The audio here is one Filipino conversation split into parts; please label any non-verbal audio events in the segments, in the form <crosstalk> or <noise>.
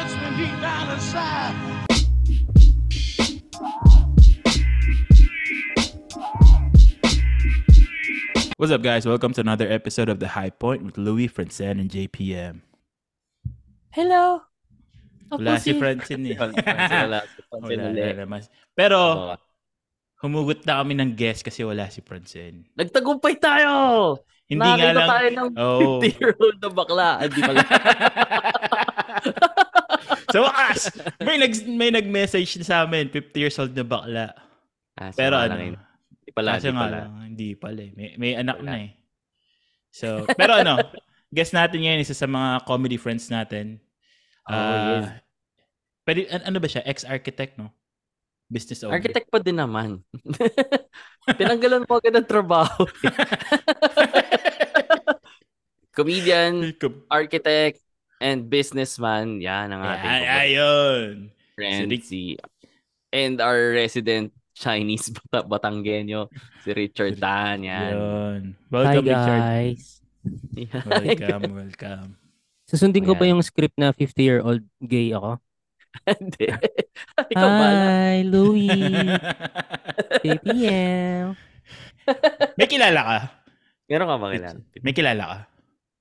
touch me deep down inside. What's up, guys? Welcome to another episode of The High Point with Louis, Francine, and JPM. Hello. Wala si Francine eh. <laughs> Wala si Francine Wala naman. Pero, humugot na kami ng guest kasi wala si Francine. Nagtagumpay tayo! Hindi nga Nakakita lang... tayo ng Oo. <laughs> 50-year-old na bakla. Ah, Hindi pala. <laughs> Sa wakas, may, nag, may nag-message sa amin, 50 years old na bakla. Ah, Pero ano, lang. Hindi pala, hindi pala. lang, hindi pala eh. May, may anak Wala. na eh. So, pero ano, <laughs> guest natin ngayon, isa sa mga comedy friends natin. Oh, Ah, yes. Pwede, an- ano ba siya? Ex-architect, no? Business owner. Architect pa din naman. <laughs> Tinanggalan po agad ng trabaho. <laughs> Comedian, architect, and businessman. Yan ang ating Ay, ayun. friend. Si Rick- Si, and our resident Chinese <laughs> Bat- Batanggenyo, si Richard Tan. Yan. Yun. Hi Welcome, Richard. guys. Welcome, <laughs> welcome. Susundin ko ba yung script na 50-year-old gay ako? Hindi. <laughs> Ikaw? Hi, Louie. JPM. May kilala ka? Meron ka ba kilala? May kilala ka?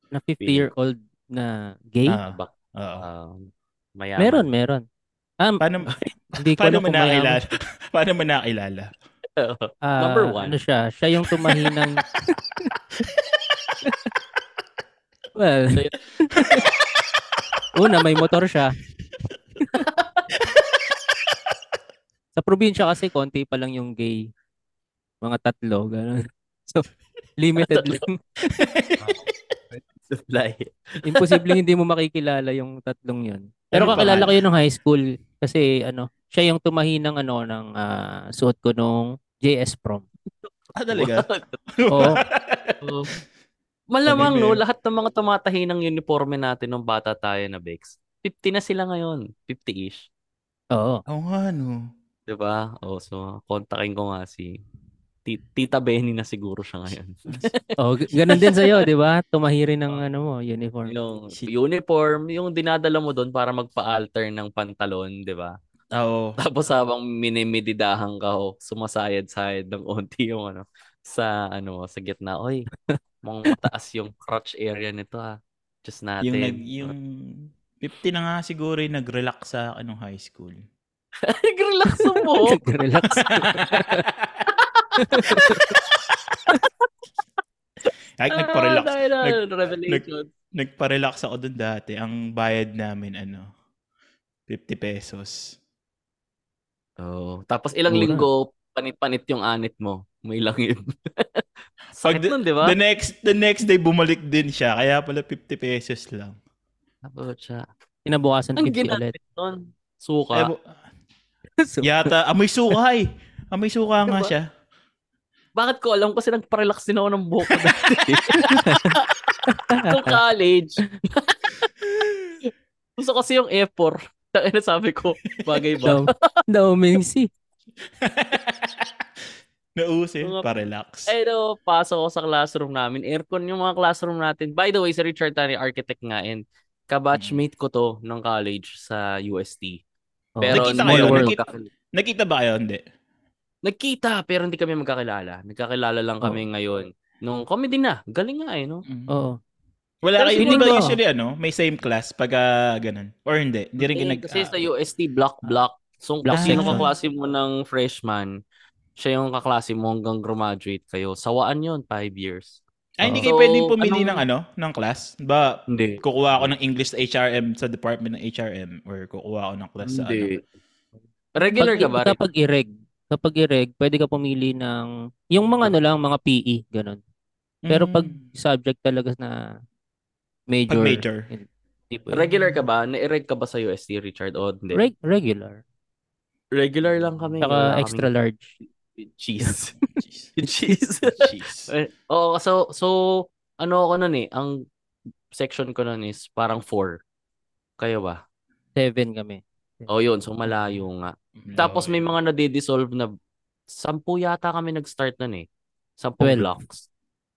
Na 50-year-old na gay? Ah, Bak- oo. Um, mayaman. meron, meron. Um, Paano, <laughs> hindi ko paano mo nakilala? <laughs> paano mo nakilala? Ah, Number one. Ano siya? Siya yung tumahinang... <laughs> well, una, may motor siya. Sa probinsya kasi, konti pa lang yung gay. Mga tatlo, gano'n. So, limited lang. Supply. <laughs> Imposible hindi mo makikilala yung tatlong yun. Pero Ano kakilala ko yun nung high school kasi ano, siya yung tumahinang ano ng ah, suot ko nung JS prom. Ah, talaga? <laughs> Oo. <laughs> Oh. Malamang no, lahat ng mga tumatahi ng uniforme natin nung bata tayo na Bex. 50 na sila ngayon. 50-ish. Oo. Oo nga, no. 'Di ba? Oh, so kontakin ko nga si Tita Benny na siguro siya ngayon. <laughs> Oh, ganun din sa'yo, di ba? Tumahi rin ng ano mo, uniform. yung uniform, yung dinadala mo doon para magpa-alter ng pantalon, 'di ba? Oo. <laughs> Tapos habang minimididahan ka o sumasayad-sayad ng onti yung ano sa ano sa gitna. Oy, <laughs> mga mataas yung crotch area nito ah. Just natin. Yung, nag, yung 50 na nga siguro yung nag-relax sa nung high school. Relax mo. Relax. <laughs> Kahit nagpa-relax. Ah, ah, nag- revelation. Nagpa-relax ako dun dati. Ang bayad namin, ano, 50 pesos. Oh, tapos ilang Mura. linggo panit-panit yung anit mo. May langib. <laughs> Pag Sakit nun, di ba? The next the next day bumalik din siya. Kaya pala 50 pesos lang. Tapos siya. Kinabukasan Ang 50 ulit. nun. Suka. Eh, bu- <laughs> yata amoy suka eh. Amoy suka nga Diba? siya. Bakit ko alam kasi nagpa-relax din ako ng buhok ko dati. <laughs> Nung college. Gusto kasi yung effort. Ano sabi ko, bagay ba? Daw Mingsi. <laughs> Nausin, Mga- pa-relax. Eh no, pasok ako sa classroom namin. Aircon yung mga classroom natin. By the way, si Richard Tani, architect nga and kabatchmate ko to ng college sa UST. Oh, Pero Nakita kayo? Nakita- Nakita ba kayo? Hindi. Nagkita, pero hindi kami magkakilala. Nagkakilala lang kami ngayon. Nung comedy na. Galing nga eh, no? Oo. Wala kayo, feeling di ba usually ano, may same class pag ah, ganun? Or hindi? Hindi rin ginag... kasi ah, sa UST, block, block. So, Block kung sino section. kaklase mo ng freshman, siya yung kaklase mo hanggang graduate kayo. Sawaan yun, five years. Ay, hindi Oo. kayo So, pwedeng pumili anong- ng ano, ng class? Ba, Hindi. kukuha ako ng English sa HRM sa department ng HRM or kukuha ako ng class sa ano? Hindi. Regular Pag, ka ba? Rick? kapag ireg, kapag ireg, pwede ka pumili ng, yung mga ano lang, mga PE, ganun. Pero pag Mm. subject talaga na major. Pag major. pwede. Regular ka ba? Na-ereg ka ba sa UST, Richard? O hindi? Reg- regular. Regular lang kami. Saka extra kaming large. Cheese. <laughs> Cheese. Jeez. Eh, Oo, so, so, ano ako nun eh, ang section ko nun is parang four. Kayo ba? Seven kami. O yun, so malayo nga. Tapos may mga nade-dissolve na, sampu yata kami nag-start nun eh. Sampu Twelve. blocks.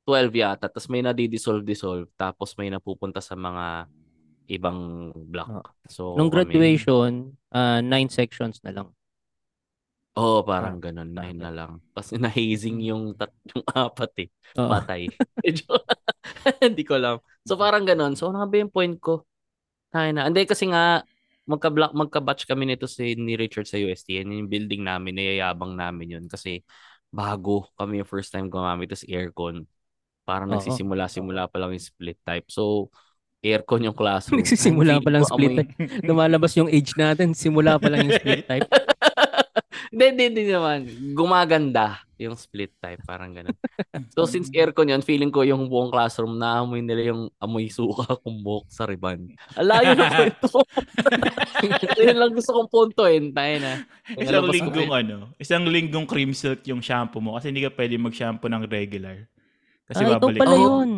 12 yata. Tapos may nade-dissolve-dissolve. Tapos may napupunta sa mga ibang block. So, Nung kami- graduation, ah, nine sections na lang. Oo, parang Ah, ganun. Nine na lang. Kasi na-hazing yung, tat yung <laughs> apat eh. Oo. Patay. <laughs> Hindi ko alam. So parang ganun. So ano nga ba yung point ko? Tayo na. Hindi kasi nga, magka-block, magka-batch kami nito si ni Richard sa UST. Yan yung building namin, niyayabang namin yun. Kasi bago kami yung first time gumamit tas aircon. Parang Oo. nagsisimula-simula pa lang yung split type. So, aircon yung classroom. <laughs> Nagsisimula pa lang split type. <laughs> Lumalabas yung age natin, simula pa lang yung split type. <laughs> Hindi, hindi, hindi naman. Gumaganda yung split type. Parang ganun. So, <laughs> since aircon yun, feeling ko yung buong classroom, naamoy nila yung amoy suka kumbok sa riban. Alayo na <laughs> kwento ko. <laughs> Yun lang gusto kong puntoin. Tayo na. Isang ko linggong pa ano, isang linggong cream silk yung shampoo mo kasi hindi ka pwede mag-shampoo ng regular. Kasi ah, ito babalik. pala Oo. yun.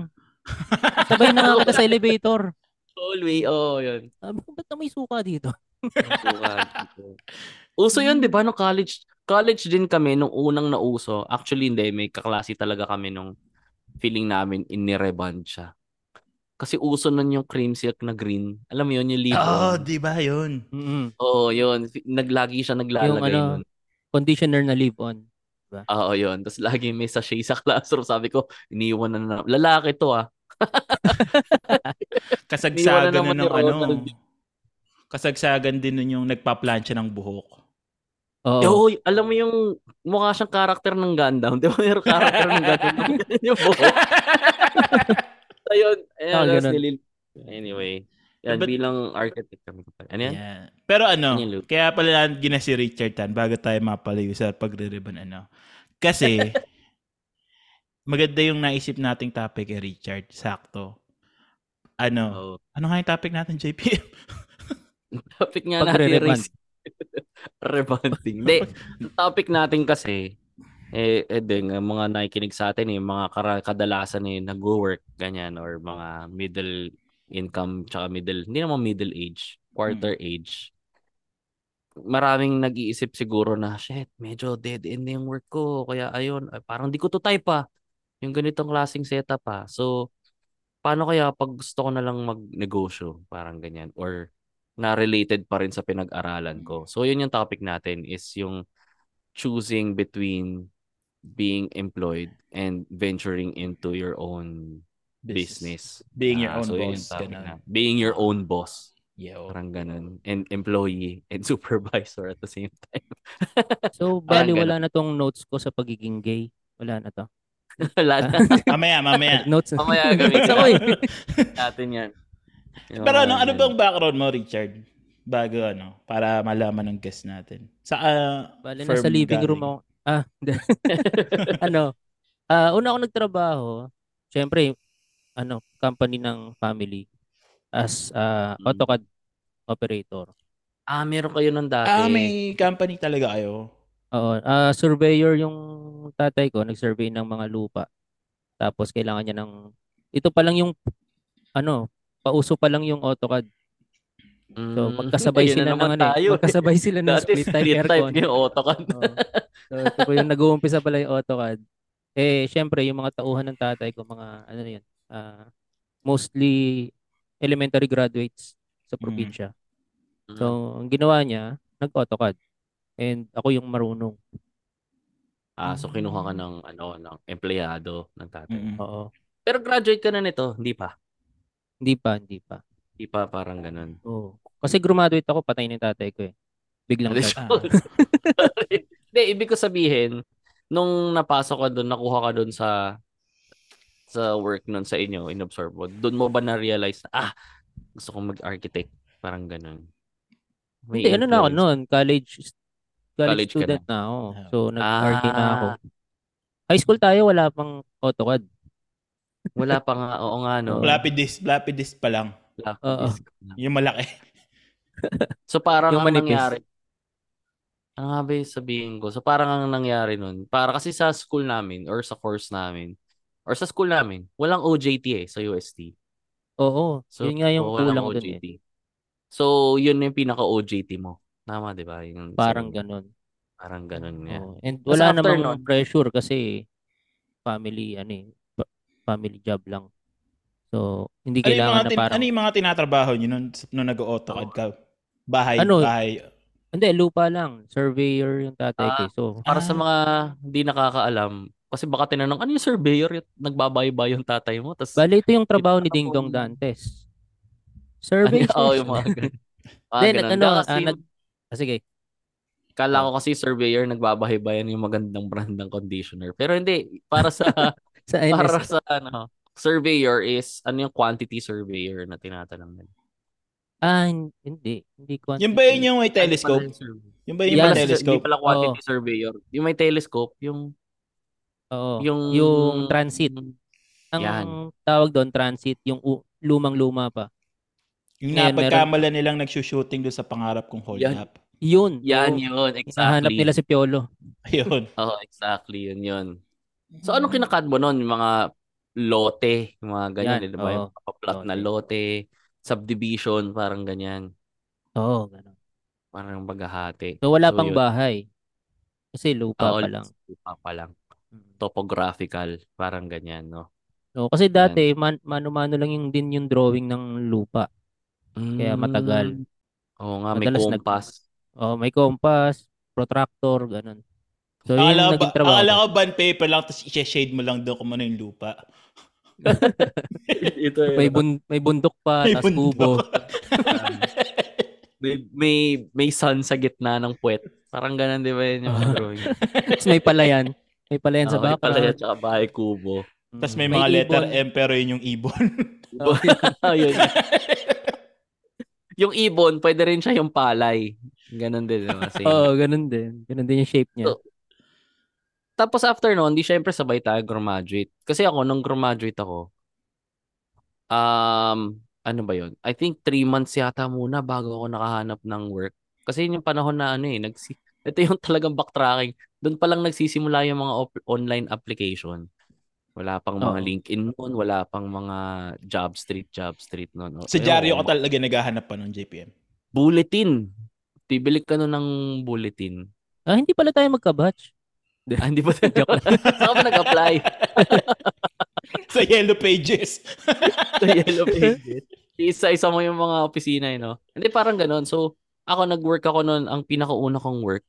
Sabay na kita sa elevator. Always, oo, oh, yun. Sabi ko, ba't na may suka dito? Suka dito. Uso yun, di ba? No college, college din kami nung unang nauso. Actually, hindi. May kaklase talaga kami nung feeling namin inireban siya. Kasi uso nun yung cream silk na green. Alam mo yun, yung lipo. Oh, di ba yun? Mm-mm. Oo, yun. Naglagi siya naglalagay Yung ano, nun. Conditioner na live-on. Oo, yun. Tapos lagi may sachet sa classroom. Sabi ko, iniwan na na. Lalaki to ah. <laughs> Kasagsagan na na ng ano. Kasagsagan din nun yung nagpa-plancha ng buhok. Oo. Oo, alam mo yung mukha siyang karakter ng Gundam. Di ba mayroong karakter ng Gundam? <laughs> Yung buhok. <laughs> Ayun. Ayun, tapos ganun. nilil- Anyway. Yan, But- bilang architect kami. Ano yan? Yeah. Pero ano, loop. kaya pala gina si Richard Tan bago tayo mapalayo sa pagre-ribbon ano. Kasi <laughs> maganda yung naisip nating topic kay Richard. Sakto. Ano? Oo. Ano nga yung topic natin, JP? Topic nga natin, race. <laughs> Rebanding. Hindi, topic natin kasi, eh, eh din, mga nakikinig sa atin, eh, mga kara- kadalasan eh, nag-work, ganyan, or mga middle income, tsaka middle, hindi naman middle age, quarter age. Maraming nag-iisip siguro na, shit, medyo dead end na yung work ko, kaya ayun, ay, parang di ko to type pa, yung ganitong klaseng setup pa. So, paano kaya pag gusto ko na lang magnegosyo, parang ganyan, or na related pa rin sa pinag-aralan ko. So, yun yung topic natin is yung choosing between being employed and venturing into your own business. Being your Ah, own so yun yung boss. topic ganun. na. Being your own boss. Yo. Parang ganun. And employee and <laughs> supervisor at the same time. So, <laughs> bali ganun. wala na tong notes ko sa pagiging gay. Wala na to. <laughs> Wala na. mamaya, mamaya. Notes. Mamaya gamitin natin yan. Pero ano, ano bang background mo, Richard? Bago ano, para malaman ng guest natin. Sa Bali, firm nasa living room galing? ako. Ah, <laughs> ano, ah una ako nagtrabaho, syempre, ano, company ng family as Mm. AutoCAD operator. Ah, meron kayo nun dati. Ah, may company talaga kayo. Oo, ah surveyor yung tatay ko, nag-survey ng mga lupa. Tapos kailangan niya ng ito pa lang yung ano, pauso pa lang yung AutoCAD. So Mm, magkasabay ayun na sila ng naman ano, eh, tayo. magkasabay sila ng split type split type aircon. yung AutoCAD. So, ito po yung nag-uumpisa pala yung AutoCAD. Eh, syempre, yung mga tauhan ng tatay ko, mga, ano na yun, ah, mostly elementary graduates sa probinsya. Mm. So, ang ginawa niya, nag-AutoCAD. And ako yung marunong. Ah, so kinuha ka ng ano ng empleyado ng tatay. Mm-mm. Oo. Pero graduate ka na nito, hindi pa. Hindi pa, hindi pa. Hindi pa parang ganun. Oo. Kasi graduate ako, patay ni tatay ko eh. Biglang. Ah. <laughs> Hindi, ibig ko sabihin, nung napasok ka doon, nakuha ka doon sa sa work nun sa inyo, inabsorb mo, doon mo ba na-realize na, ah, gusto kong mag-architect? Parang ganun. May Hindi, ano na ako influence. noon, college, college, College student na. ako. Ah. So, nag-RT na ako. Ah, High school tayo, wala pang AutoCAD. Wala pa nga, oo nga, no? Floppy disk, floppy disk pa lang. Floppy disk. Yung malaki. <laughs> So parang Yung ang manipis. nangyari, ano nga ba yung sabihin ko? So parang ang nangyari nun, para kasi sa school namin or sa course namin, or sa school namin, walang OJT eh sa UST. Oo, So, yun nga yung kulang dun eh. OJT. So, yun yung pinaka-OJT mo. Tama, di ba? Yung, Parang so, ganun. Parang ganun nga. Oo. And wala namang nun- pressure kasi family ano eh, family job lang. So, hindi Ano kailangan na tin- parang... ano yung mga tinatrabaho nyo nung, nung nag-AutoCAD ka? Bahay, Ano? bahay. Hindi, lupa lang. Surveyor yung tatay ko. Ah, eh. So, Para sa Ah. mga hindi nakakaalam, kasi baka tinanong, ano yung surveyor? Yung Nagbabayba yung tatay mo? Tapos, bali ito yung trabaho ni Ding Dong. Dantes. Survey. Oo, yung mga ganun. <laughs> Ganun. nag- ano, Kasi, ah, nag- Ah, sige. kala ko kasi surveyor, nagbabahibayan yung magandang brand ng conditioner. Pero hindi, para sa, <laughs> Sa para NS. sa ano, surveyor is, ano yung quantity surveyor na tinatanong nila? Ah, hin- hindi. Hindi ko. Yung ba yun yung may telescope? Yung ba yung Yes. may Hindi telescope? pala quantity surveyor. Yung may telescope, yung, Oo. yung, Yung transit. Ang Yan. tawag doon, transit. Yung u- lumang-luma pa. Yung Ngayon, napagkamala nilang nagsushooting doon sa pangarap kong hold Yan. up. Yun. Yan oo. yun, exactly. nila si Piolo. Ayun. <laughs> Oo, exactly, yun yun. So, anong kinakad mo nun? Yung mga lote, yung mga ganyan, Yan, di ba? Yung oo. papaplot na lote, subdivision, parang ganyan. Oo, ganun. Parang maghahati. So, wala So, pang yun. bahay. Kasi lupa Oo, pa lang. Lupa pa lang. Mm. Topographical, parang ganyan, no? So, kasi dati, man, mano-mano lang yung din yung drawing ng lupa. Kaya matagal. Mm. Oo nga, may Madalas nag- compass. Oh, may compass, protractor, ganun. So, yun Akala ba, naging trabaho. akala ko. band paper lang tapos i-shade mo lang doon kung ano yung lupa. <laughs> Ito May, bun- may bundok pa, May tas kubo. <laughs> may, may, may sun sa gitna ng puwet. Parang ganun, di ba yun yung mga drawing? Tapos may palayan. May palayan sa Oo, may background. palaya tsaka bahay kubo. Tapos Mm, may mga letter ibon. M pero yun yung ibon. <laughs> Oh, Ayun. yung ibon, pwede rin siya yung palay. Ganun din. Oo, ganun din. Ganun din yung shape niya. So, Tapos after noon, di syempre sabay tayo graduate. Kasi ako, nung graduate ako, um, ano ba yun? I think three months yata muna bago ako nakahanap ng work. Kasi yun yung panahon na ano eh, nagsi ito yung <laughs> talagang backtracking. Doon pa lang nagsisimula yung mga op- online application. Wala pang mga Oo. LinkedIn noon, wala pang mga job street, job street noon. Sa dyaryo ka talaga naghahanap pa ng JPM. Bulletin. Bibili ka nun ng bulletin. Ah, hindi pala tayo magka-batch. Ah, hindi ba tayo? <laughs> Saan ka nag-apply? <laughs> Sa yellow pages. <laughs> Sa Yellow Pages. Isa-isa mo yung mga opisina, eh, no? Hindi, parang ganun. So, ako nag-work ako noon. Ang pinakauna kong work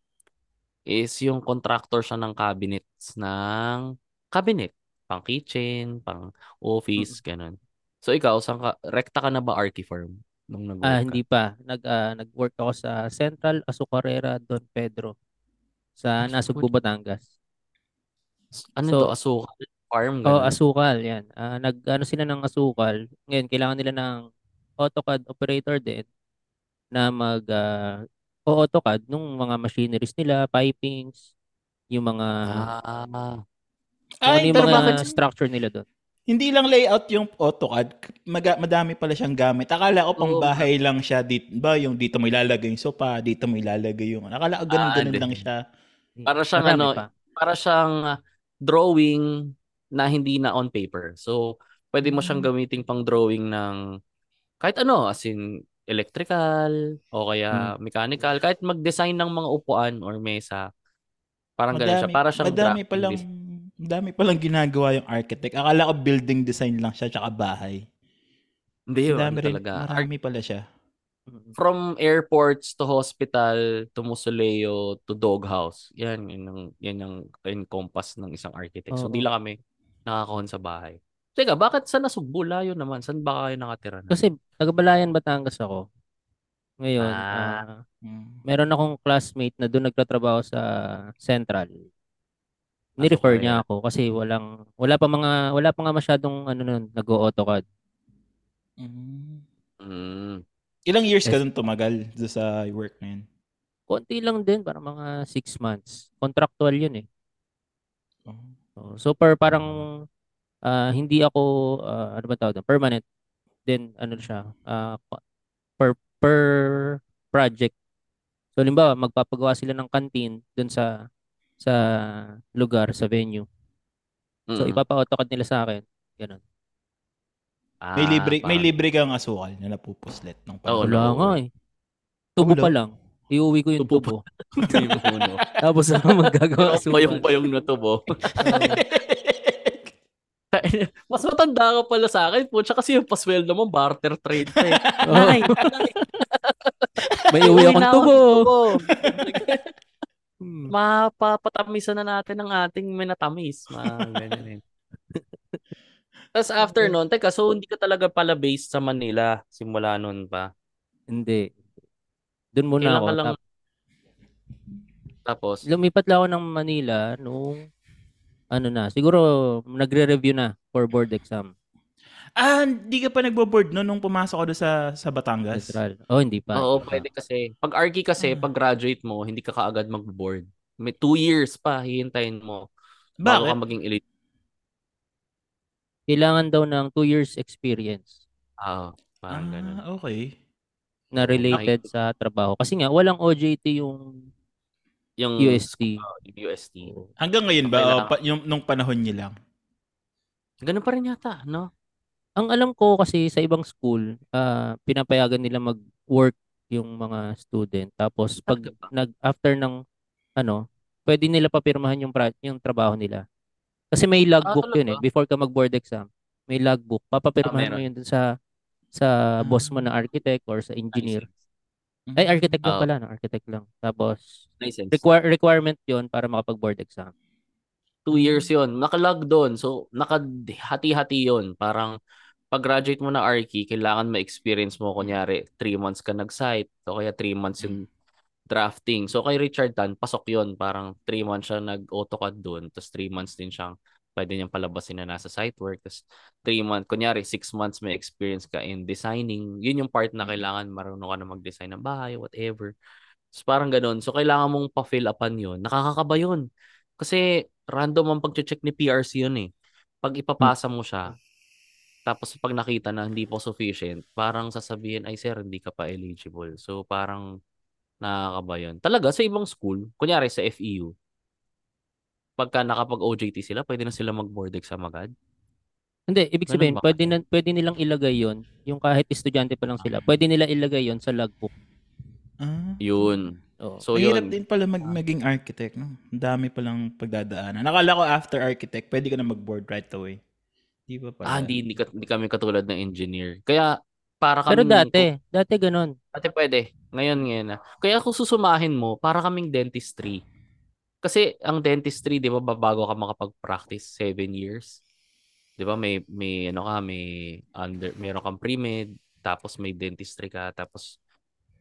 is yung contractor siya ng cabinets ng cabinet. Pang kitchen, pang office, ganun. So, ikaw, saan ka, rekta ka na ba Archifirm nung nag-work Ah, ka? hindi pa. Nag, ah, nag-work ako sa Central Azucarera Don Pedro sa Nasugbu, Batangas. Ano So- to? Asukal? Farm? Oh, Ganun. asukal, yan. Ah, nag ano sila ng asukal. Ngayon kailangan nila ng AutoCAD operator din na mag ah, o AutoCAD nung mga machineries nila, pipings, yung mga Ah. ano Ay, yung pero mga bakit structure nila doon. hindi lang layout yung AutoCAD, maga- madami pala siyang gamit. Akala ko pang bahay lang siya dito, ba yung dito mo ilalagay yung sopa, dito mo ilalagay yung akala ko ganun Ah, ganun lang siya. Para siyang Marami ano, pa. para siyang ah, drawing na hindi na on paper. So, pwede mo siyang gamitin pang drawing ng kahit ano, as in electrical o kaya mechanical, kahit mag-design ng mga upuan or mesa. Parang ganun siya. Para siyang madami pa lang madami pa lang ginagawa yung architect. Akala ko building design lang siya tsaka bahay. Hindi Madami rin, talaga. marami pala siya. From airports to hospital to mausoleo to doghouse. Yan, yun ang, yan ang encompass ng isang architect. So, Oo. di lang kami nakakahon sa bahay. Teka, bakit sa Nasugbu? Layo naman. Saan ba kayo nakatira na? Kasi taga-Balayan, Batangas ako. Ngayon, Ah. ah, Mm. meron akong classmate na doon nagtatrabaho sa Central. Ni-refer Azucarera. niya ako kasi walang wala pa mga wala pa nga masyadong ano nun, nag-AutoCAD. Mm. Mm. Ilang years ka Yes. dun tumagal doon sa work na yun? Konti lang din, para mga six months. Contractual yun eh. Oh. So, so per parang ah, hindi ako ah, ano ba tawag doon? Permanent. Then ano siya? ah, per per project. So limbawa magpapagawa sila ng canteen doon sa sa lugar, sa venue. So Mm. ipapa-AutoCAD nila sa akin. Ganun. May Ah, libre may parang- libre kang asukal na napupuslet ng Oo, panahon. Wala nga eh. Tubo pa lang. Iuwi ko yung Tubo tubo. <laughs> <laughs> Tapos ako magagawa Yung asukal. payong-payong na tubo. <laughs> Mas matanda ka pala sa akin. Pucha kasi yung pasweldo mo, barter trade pa eh. Oh. Nay, May uwi akong na ako tubo. ng tubo. Hmm. Mapapatamisan na natin ang ating minatamis. Mga ganyan eh. Tapos after nun, teka, so hindi ka talaga pala based sa Manila simula nun pa. Hindi. Doon muna Kailan ako. lang, Tap- tapos, lumipat lang ako ng Manila nung ano na, siguro nagre-review na for board exam. Ah, hindi ka pa nagbo-board no nung pumasok ka doon sa sa Batangas? Central. Oh, hindi pa. oo, pwede kasi. Pag Arky kasi, Ah. pag graduate mo, hindi ka kaagad mag-board. May two years pa, hihintayin mo. Bago ka Bakit? maging elite. Kailangan daw ng two years experience Ah, parang ganun. Ah, okay. na related sa trabaho. Kasi nga, walang OJT yung Yung UST. uh, UST. Hanggang ngayon ba Okay o lang. pa, yung nung panahon niyo lang? Ganun pa rin yata, no? Ang alam ko kasi sa ibang school, ah, pinapayagan nila mag-work yung mga student. Tapos pag nag after ng ano, pwede nila papirmahan yung pra- yung trabaho nila. Kasi may logbook yun eh. Before ka mag-board exam, may logbook. Papapirmahan mo meron. yun dun sa sa boss mo Ah. na architect or sa engineer. Mm. Ay, architect lang Ah. pala, no? Architect lang. Tapos License. require requirement 'yon para makapag-board exam. Two years yon Nakalog doon. So, nakahati-hati yon Parang, pag graduate mo na Arky, kailangan ma-experience mo, kunyari, three months ka nag-site, o kaya three months yung drafting. So, kay Richard Tan, pasok yon Parang three months siya nag-AutoCAD doon, tapos three months din siyang pwede niyang palabasin na nasa site work. Tapos three months, kunyari, six months may experience ka in designing. Yun yung part na kailangan marunong ka na mag-design ng bahay, whatever. So, parang ganun. So, kailangan mong pa-fill upan yun. Nakakakaba yun. Kasi random ang pag-check ni PRC yun eh. Pag ipapasa mo siya, tapos pag nakita na hindi po sufficient, parang sasabihin, ay sir, hindi ka pa eligible. So parang nakakaba yun. Talaga, sa ibang school, kunyari sa FEU, pagka nakapag-OJT sila, pwede na sila mag-board exam agad. Hindi, ibig sabihin, ba? pwede, na, pwede nilang ilagay yon yung kahit estudyante pa lang sila, pwede nila ilagay yon sa logbook. Ah. Yun. Oo. So Mahirap yun. din pala mag, maging architect, no? Ang dami palang pagdadaanan. Nakala ko after architect, pwede ka na mag-board right away. Di ba pala? Ah, hindi, hindi, hindi kami katulad ng engineer. Kaya, para kami... Pero dati, dati ganun. Dati pwede. Ngayon, ngayon na. Kaya kung susumahin mo, para kaming dentistry. Kasi ang dentistry, di ba, bago ka makapag-practice, seven years. Di ba, may, may, ano ka, may, under, meron kang pre-med, tapos may dentistry ka, tapos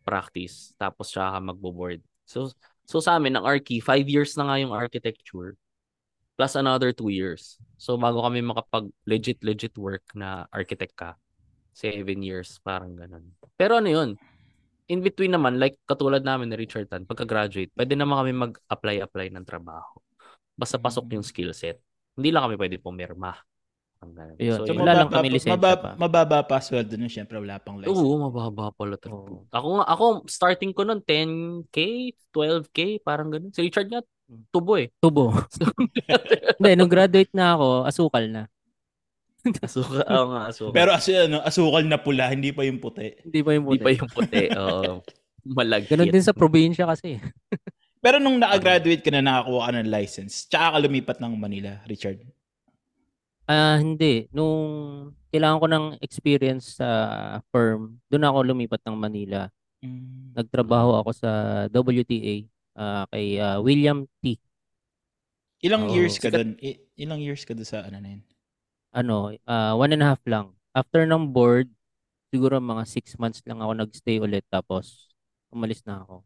practice, tapos siya ka magbo-board. So, so sa amin, ang Arki, five years na nga yung architecture, plus another two years. So, bago kami makapag legit, legit work na architect ka, seven years, parang ganun. Pero ano yun, in between naman, like katulad namin ni Richard Tan, pagka-graduate, pwede naman kami mag-apply-apply ng trabaho. Basta pasok yung skill set. Hindi lang kami pwede pumirma. Ganun. Yun. So, So, wala lang kami lisensya mababa, pa. Mababa pa sweldo nun, syempre wala pang license. Oo, mababa pala. talaga. Oo. Ako nga, ako, starting ko nun, 10K, 12K, parang ganun. Si Richard nga, tubo eh. Tubo. <laughs> Hindi, nung graduate na ako, asukal na. <laughs> Asuka, oo nga, asuka. Pero as, ano, asukal na pula, hindi pa yung puti. Hindi pa yung Hindi puti. pa yung puti. <laughs> Oo. Malagkit. Ganun din sa probinsya kasi. <laughs> Pero nung nakagraduate ka na, nakakuha ka ng license, tsaka ka lumipat ng Manila, Richard. Ah, hindi. Nung kailangan ko ng experience sa firm, doon ako lumipat ng Manila. Mm. Nagtrabaho ako sa WTA ah, kay ah, William T. Ilang Oo. years ka doon? I- ilang years ka doon sa ano na yun? Ano, ah, one and a half lang. After ng board, siguro mga six months lang ako nagstay ulit tapos umalis na ako.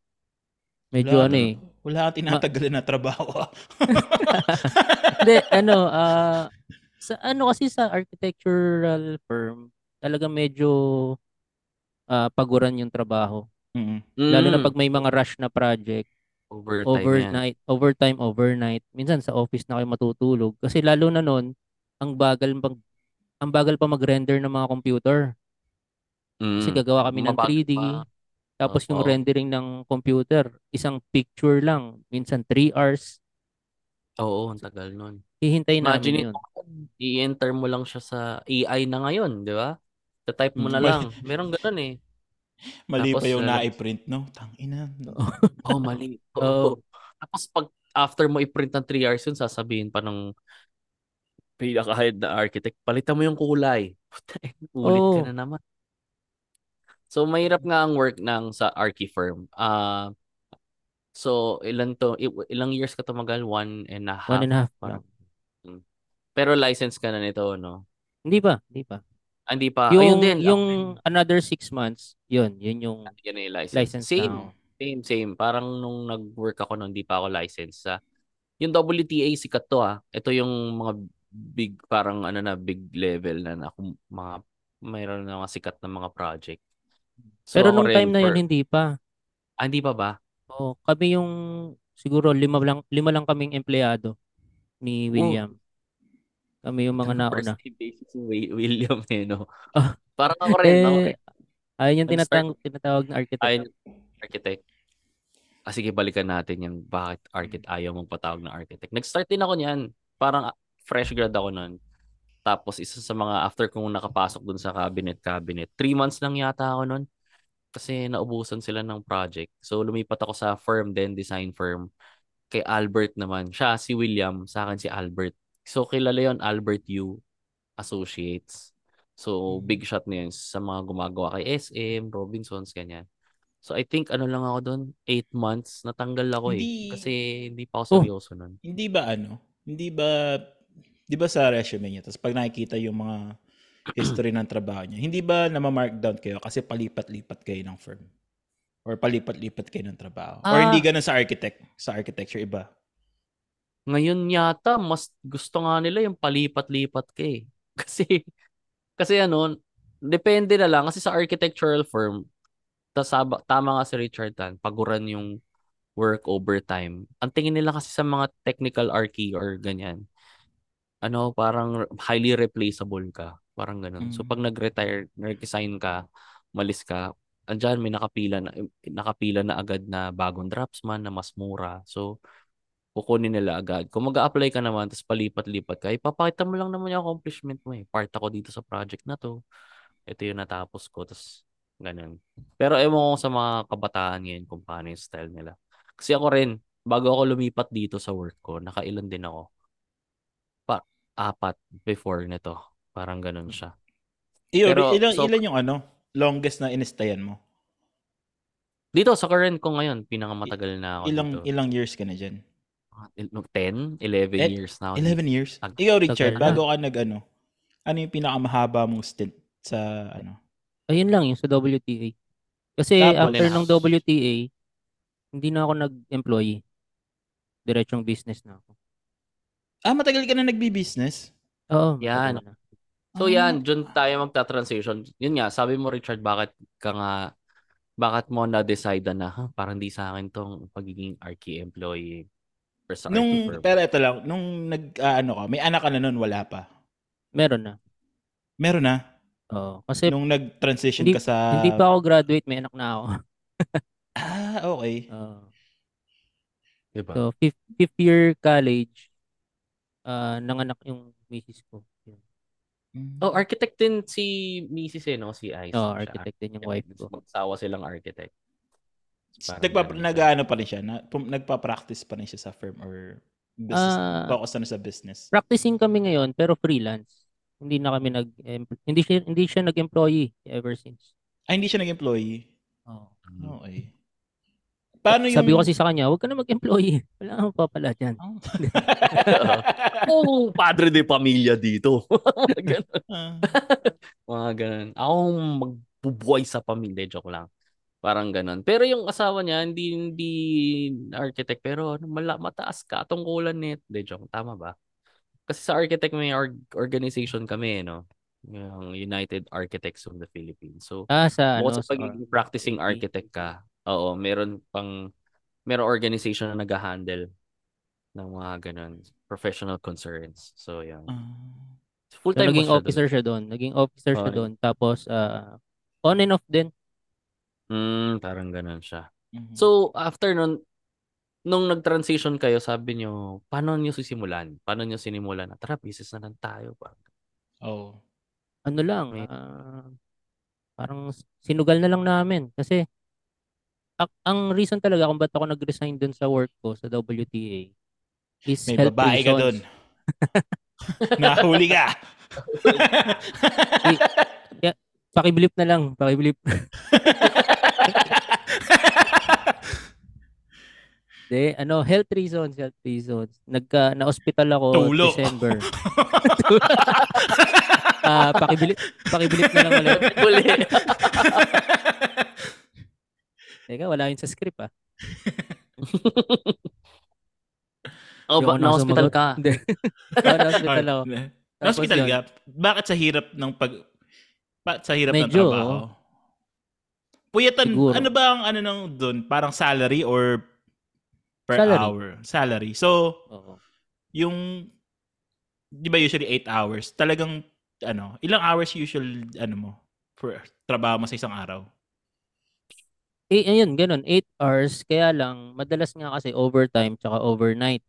Medyo Wala ano ka- eh. Wala kang tinatagalan na trabaho. ah. <laughs> Hindi, ano, ah, sa ano kasi sa architectural firm, talaga medyo ah, paguran yung trabaho. Mm. Lalo na Mm. pag may mga rush na project, overtime, yan. overnight, overtime, overnight. Minsan sa office na kayo matutulog kasi lalo na noon, ang bagal pag ang bagal pa mag-render ng mga computer. Kasi Mm. gagawa kami ng Mabagal 3D. pa. Tapos yung rendering ng computer, isang picture lang, minsan 3 hours. Oo, ang tagal nun. Hihintayin Imagine namin yun. mo, i-enter mo lang siya sa AI na ngayon, di ba? Sa-type mo na Mm. lang. Meron ganun eh. <laughs> Mali Tapos, pa yung uh, na-print, no? Tangina. Oh, mali. <laughs> Oo. Oo. Tapos pag after mo i-print ng 3 hours yun, sasabihin pa ng pinaka-head na architect, palitan mo yung kulay. <laughs> Ulit ka Oo. na naman. So, mahirap nga ang work ng sa archi firm. Ah, so, ilan to, ilang years ka tumagal? One and a half? One and a half. Parang, Mm. Pero license ka na nito, no? Hindi pa, hindi pa. Ah, Hindi pa. yung Ayun din. yung another six months, yun, yun yung na yung license. license Same. na. Same, same. Parang nung nag-work ako nung hindi pa ako licensed sa yung WTA sikat to ah. Ito yung mga big parang ano na big level na, na kung mga mayroon na mga sikat na mga project. So, Pero ako nung time na yun, for- hindi pa. Ah, hindi pa ba? Oh, kami yung siguro lima lang lima lang kaming empleyado ni William. Kami yung mga First nauna. name basis si Wi- William eh, no? Ah. Parang ako rin, ako rin. Eh, ayun yung Nag-start- tinatawag, na architect. Ayun, architect. Ah, sige, balikan natin yung bakit architect ayaw mong patawag na architect. Nag-start din ako niyan. Parang fresh grad ako nun. Tapos isa sa mga after kong nakapasok dun sa cabinet cabinet, three months lang yata ako nun. Kasi naubusan sila ng project. So lumipat ako sa firm din, design firm. Kay Albert naman. Siya, si William. Sa akin si Albert. So kilala yon Albert Yu Associates. So big shot na yun sa mga gumagawa kay SM, Robinsons, ganyan. So I think ano lang ako doon, eight months, natanggal ako Hindi- eh. Kasi hindi pa ako Oh. seryoso nun. Hindi ba ano? Hindi ba, di ba sa resume niya, tapos pag nakikita yung mga history ng trabaho niya, hindi ba na-markdown kayo kasi palipat-lipat kayo ng firm? Or palipat-lipat kayo ng trabaho? Or Ah. hindi ganun sa architect? Sa architecture, iba? Ngayon yata, mas gusto nga nila yung palipat-lipat ka eh. <laughs> Kasi, kasi ano, depende na lang. Kasi sa architectural firm, tasaba, tama nga si Richard Tan, paguran yung work overtime. Ang tingin nila kasi sa mga technical archi or ganyan, ano, parang highly replaceable ka. Parang ganun. So, Mm. pag nag-retire, nag-resign ka, malis ka, andyan may nakapila na, nakapila na agad na bagong draftsman na mas mura. So, kukunin nila agad. Kung mag apply ka naman, tapos palipat-lipat ka, ipapakita mo lang naman yung accomplishment mo eh. Part ako dito sa project na to. Ito yung natapos ko, tapos ganun. Pero ewan ko sa mga kabataan ngayon kung paano yung style nila. Kasi ako rin, bago ako lumipat dito sa work ko, nakailan din ako. Pa apat before nito. Parang ganun siya. Iyo, Pero, ilang, so- ilan yung ano? Longest na inistayan mo? Dito, sa current ko ngayon, pinakamatagal na ako Ilang dito. ilang years ka na dyan? Ah, il- 10, 11 Eh, years na ako. 11 years? Ag- Ikaw, Richard, tagal na. bago ka nag ano, ano yung pinakamahaba mong stint sa ano? Ayun lang, yung sa WTA. Kasi Tapos- after ng WTA, hindi na ako nag-employee. Diretsong business na ako. Ah, matagal ka na nagbi-business? Oo. Yan. matagal. So Ah. yan, dyan tayo magta-transition. Yun nga, sabi mo Richard, bakit ka nga, bakit mo na-decide na, ha, parang di sa akin tong pagiging Archie employee or sa Nung, firm. pero ito lang, nung nag, ah, ano ka, may anak ka na nun, wala pa. Meron na. Meron na? Oo. Kasi Nung nag-transition hindi- ka sa... hindi pa ako graduate, may anak na ako. <laughs> Ah, okay. Oo. Diba? So, fifth, fifth year college, ah nanganak yung misis ko. Yun. Mm. oh, architect din si Mrs. eh, no? Si Ice. Siya, architect din yung wife ko. Magsawa silang architect. Parang Nagpa, nag-ano pa rin siya? Na, pum- nagpa-practice pa rin siya sa firm or business, Ah, focus na sa business? Practicing kami ngayon, pero freelance. Hindi na kami nag hindi siya hindi siya nag-employee ever since. Ah, hindi siya nag-employee? Oo. Mm. Okay. Paano yung... Sabi ko kasi sa kanya, huwag ka na mag-employee. <laughs> Wala akong papala dyan. oh, <laughs> padre de pamilya dito. <laughs> Mga ganun. Ah. Mga ganun. Ako magbubuhay sa pamilya, joke lang. Parang ganun. Pero yung asawa niya, hindi, hindi architect, pero ano, mala, mataas ka, tungkulan nito. Hindi, joke. Tama ba? Kasi sa architect may org- organization kami, eh, no? Yung United Architects of the Philippines. So, Ah, sa bukod ano, sa pagiging practicing architect ka, oo, meron pang, meron organization na nag-handle ng mga ganun, professional concerns. So, yan. Ah. So, Full-time naging siya dun. officer siya doon. Naging officer siya Okay. doon. Tapos, ah, on and off din. Mm, parang ganun siya. Mhm. So, after nun, nung nag-transition kayo, sabi nyo, paano nyo sisimulan? Paano nyo sinimulan? Tara, business na lang tayo. Parang, oh. Ano lang, ah, parang sinugal na lang namin. Kasi, ang reason talaga kung ba't ako nag-resign doon sa work ko sa WTA is May health babae ka reasons. doon. <laughs> Nahuli ka. Pakiblip na lang, pakiblip. <laughs> De, ano, health reasons, health reasons. Nagka na-hospital ako Tulo. December. <laughs> Ah, pakibilip, pakibilip na lang ulit. Uli. Teka, wala yun sa script ah. <laughs> Oh, ba, na-hospital ka. Hindi. <laughs> Oo, na-hospital ako. Tapos Hospital yun, ka? Bakit sa hirap ng pag... Pa, sa hirap ng Medyo, trabaho? Puyatan, Siguro. ano ba ang ano nang doon? Parang salary or per Salary. hour? Salary. So, Oo. yung di ba usually 8 hours, talagang ano, ilang hours usual ano mo for trabaho mo sa isang araw? Eh, ayun, ganun. 8 hours. Kaya lang, madalas nga kasi overtime tsaka overnight.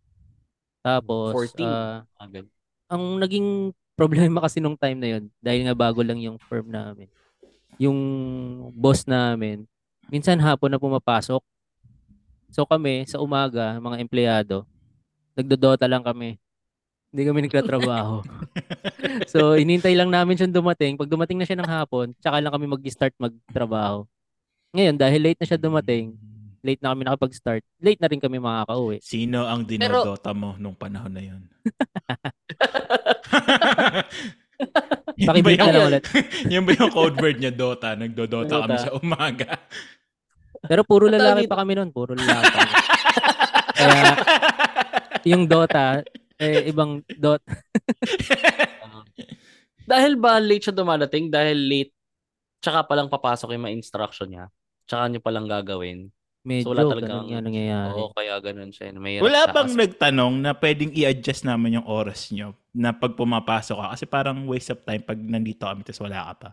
Tapos, 14. ah, Agad. ang naging <laughs> problema kasi nung time na yun, dahil nga bago lang yung firm namin, yung boss namin, minsan hapon na pumapasok. So kami, sa umaga, mga empleyado, nagdodota lang kami. Hindi kami nagtatrabaho. <laughs> so, inintay lang namin siyang dumating. Pag dumating na siya ng hapon, tsaka lang kami mag-start magtrabaho. Ngayon, dahil late na siya dumating, late na kami nakapag-start, late na rin kami makakauwi. Sino ang dinodota mo nung panahon na yun? <laughs> Yun ba Pakibalik na yung- lang ulit. <laughs> Yun ba yung code word niya, Dota? Nagdodota kami Dota. sa umaga. Pero puro lalaki pa kami noon, puro lalaki. kami. Kaya yung Dota, eh, ibang dot. Dahil ba late siya dumadating? Dahil late, tsaka palang papasok yung mga instruction niya. Tsaka niyo palang gagawin. Medyo wala ganun talagang- nga nangyayari. Oo, kaya ganun siya. May Wala bang nagtanong na pwedeng i-adjust naman yung oras nyo na pag pumapasok ka? Kasi parang waste of time pag nandito kami tapos wala ka pa.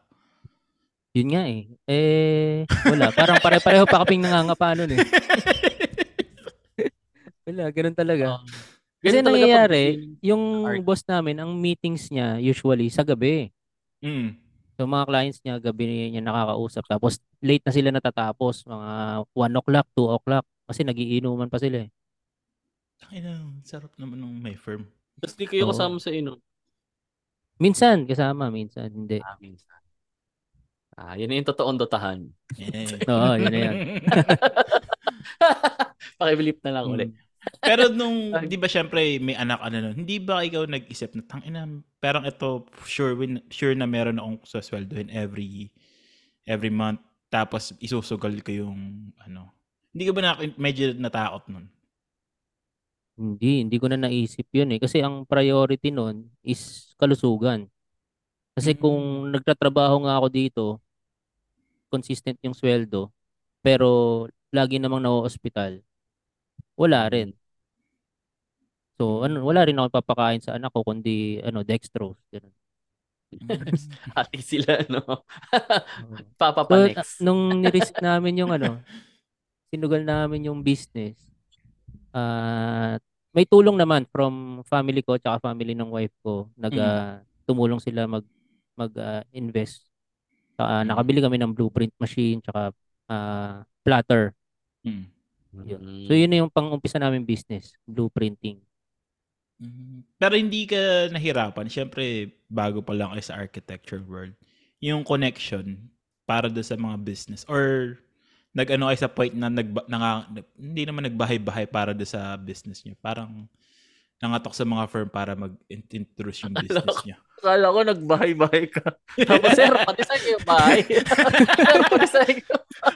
Yun nga eh. Eh, wala. Parang pare-pareho pa kaming nangangapa nun eh. <laughs> wala, ganun talaga. Kasi nangyayari, yung art. boss namin, ang meetings niya usually sa gabi. Mm. So mga clients niya, gabi niya nakakausap. Tapos late na sila natatapos. Mga 1 o'clock, 2 o'clock. Kasi nagiinuman pa sila eh. Ay na, sarap naman ng may firm. Tapos di kayo Oo. kasama sa inom. Minsan, kasama. Minsan, hindi. Ah, minsan. Ah, yun yung totoong dotahan. Yeah. Oo, yun na yan. <laughs> Pakibilip na lang ulit. Pero nung, <laughs> di ba syempre may anak ano nun, hindi ba ikaw nag-isip na, tang ina, parang ito, sure, win, sure na meron akong sasweldohin every, every month, tapos isusugal ko yung, ano, hindi ka ba na, medyo natakot nun? Hindi, hindi ko na naisip yun eh. Kasi ang priority nun is kalusugan. Kasi Mm. kung nagtatrabaho nga ako dito, consistent yung sweldo, pero lagi namang na-hospital, wala rin. So, ano, wala rin ako papakain sa anak ko kundi ano, dextrose. Ganun. <laughs> Ati sila, no? <laughs> Papa So, pa next. uh, nung <laughs> nirisk namin yung ano, sinugal namin yung business, ah may tulong naman from family ko tsaka family ng wife ko. Nag, Mm. ah, tumulong sila mag, mag ah, invest. Saka, Mm. nakabili kami ng blueprint machine tsaka ah, platter. Mm. Yun. Mm. So yun na yung pang-umpisa namin business, blueprinting. Mm. Pero hindi ka nahirapan. Siyempre, bago pa lang kayo sa architecture world. Yung connection para doon sa mga business. Or nag-ano kayo sa point na nag, nanga, hindi naman nagbahay-bahay para doon sa business nyo. Parang nangatok sa mga firm para mag-introduce yung business nyo. Akala ko nagbahay-bahay ka. Tapos, sir, pati sa yung bahay. <laughs> sir, pati sa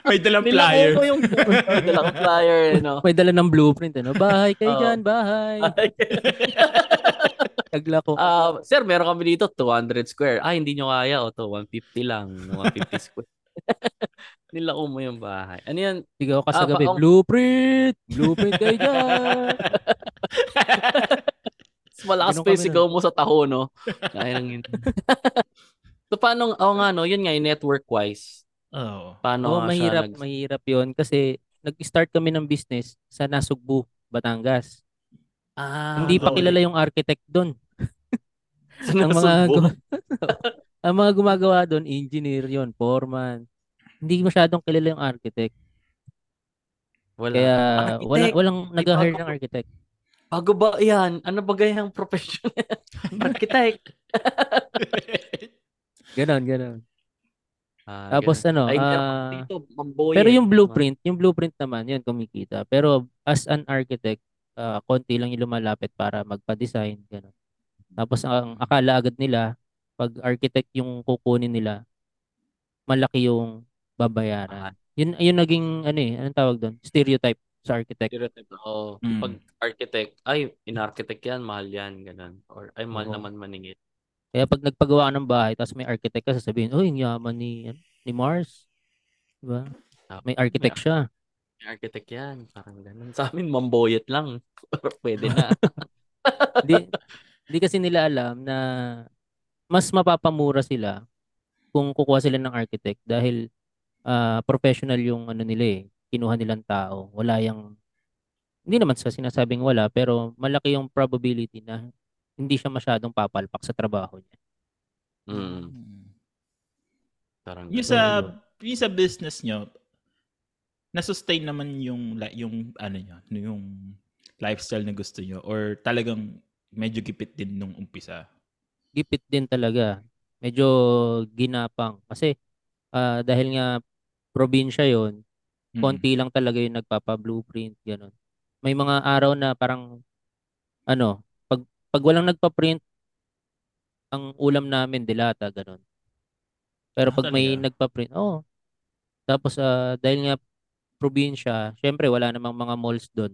May dalang flyer. ko yung may dalang flyer, no? May dala ng blueprint, ano? Bahay kayo Oo. dyan, bahay. <laughs> Naglako. <laughs> Ah, sir, meron kami dito 200 square. Ah, hindi nyo kaya. O to, 150 lang. 150 square. <laughs> Nilako mo yung bahay. Ano yan? Sigaw ka Ah, sa gabi, baong- blueprint! Blueprint kayo dyan! <laughs> <laughs> Malakas pa yung sigaw mo sa taho, no? Kaya lang yun. so, paano, oh nga, no? Yun nga, network-wise. Oo. Paano siya mahirap, nag- mahirap yun kasi nag-start kami ng business sa Nasugbu, Batangas. Ah, Hindi pa kilala yung architect doon. Sa ang mga ang mga gumagawa doon, engineer yon, foreman. Hindi masyadong kilala yung architect. Wala. Kaya Architect. wala walang May nag-hire ng architect. Bago ba yan? Ano ba gayang profession? <laughs> Architect. <laughs> Ganon, ganon. Ah, Tapos ganun. ano, Ay, meron ah, dito, pero eh. yung blueprint, yung blueprint naman, yun kumikita. Pero as an architect, ah, konti lang yung lumalapit para magpa-design, gano'n. Tapos ang akala agad nila, pag architect yung kukunin nila, malaki yung babayaran. Yun yun naging ano eh, anong tawag doon? Stereotype sa architect. Stereotype. Oo. Mm. Pag architect, ay, in-architect yan, mahal yan, ganun. Or, ay, mahal Oo. naman maningit. Kaya pag nagpagawa ka ng bahay, tapos may architect ka, sasabihin, "Uy, ang yaman ni ano, ni Mars." 'Di ba? Tapos, May architect siya. May architect yan. Parang ganun. Sa amin, mamboyet lang. <laughs> Pwede na. <laughs> Hindi hindi kasi nila alam na mas mapapamura sila kung kukuha sila ng architect dahil ah, professional yung ano nila eh, kinuha nilang tao. Wala yung hindi naman sa sinasabing wala, pero malaki yung probability na hindi siya masyadong papalpak sa trabaho niya. Mm. Parang Yung sa yung sa business nyo, na-sustain naman yung yung ano nyo, yung lifestyle na gusto nyo or talagang medyo gipit din nung umpisa. Gipit din talaga. Medyo ginapang. Kasi ah, dahil nga probinsya yon Mm. konti lang talaga yung nagpapa-blueprint, ganun. May mga araw na parang, ano, pag, pag walang nagpa-print, ang ulam namin, dilata, ganun. Ah, Pero pag may talaga? nagpa-print, oo. Tapos, ah, dahil nga, probinsya, syempre, wala namang mga malls doon.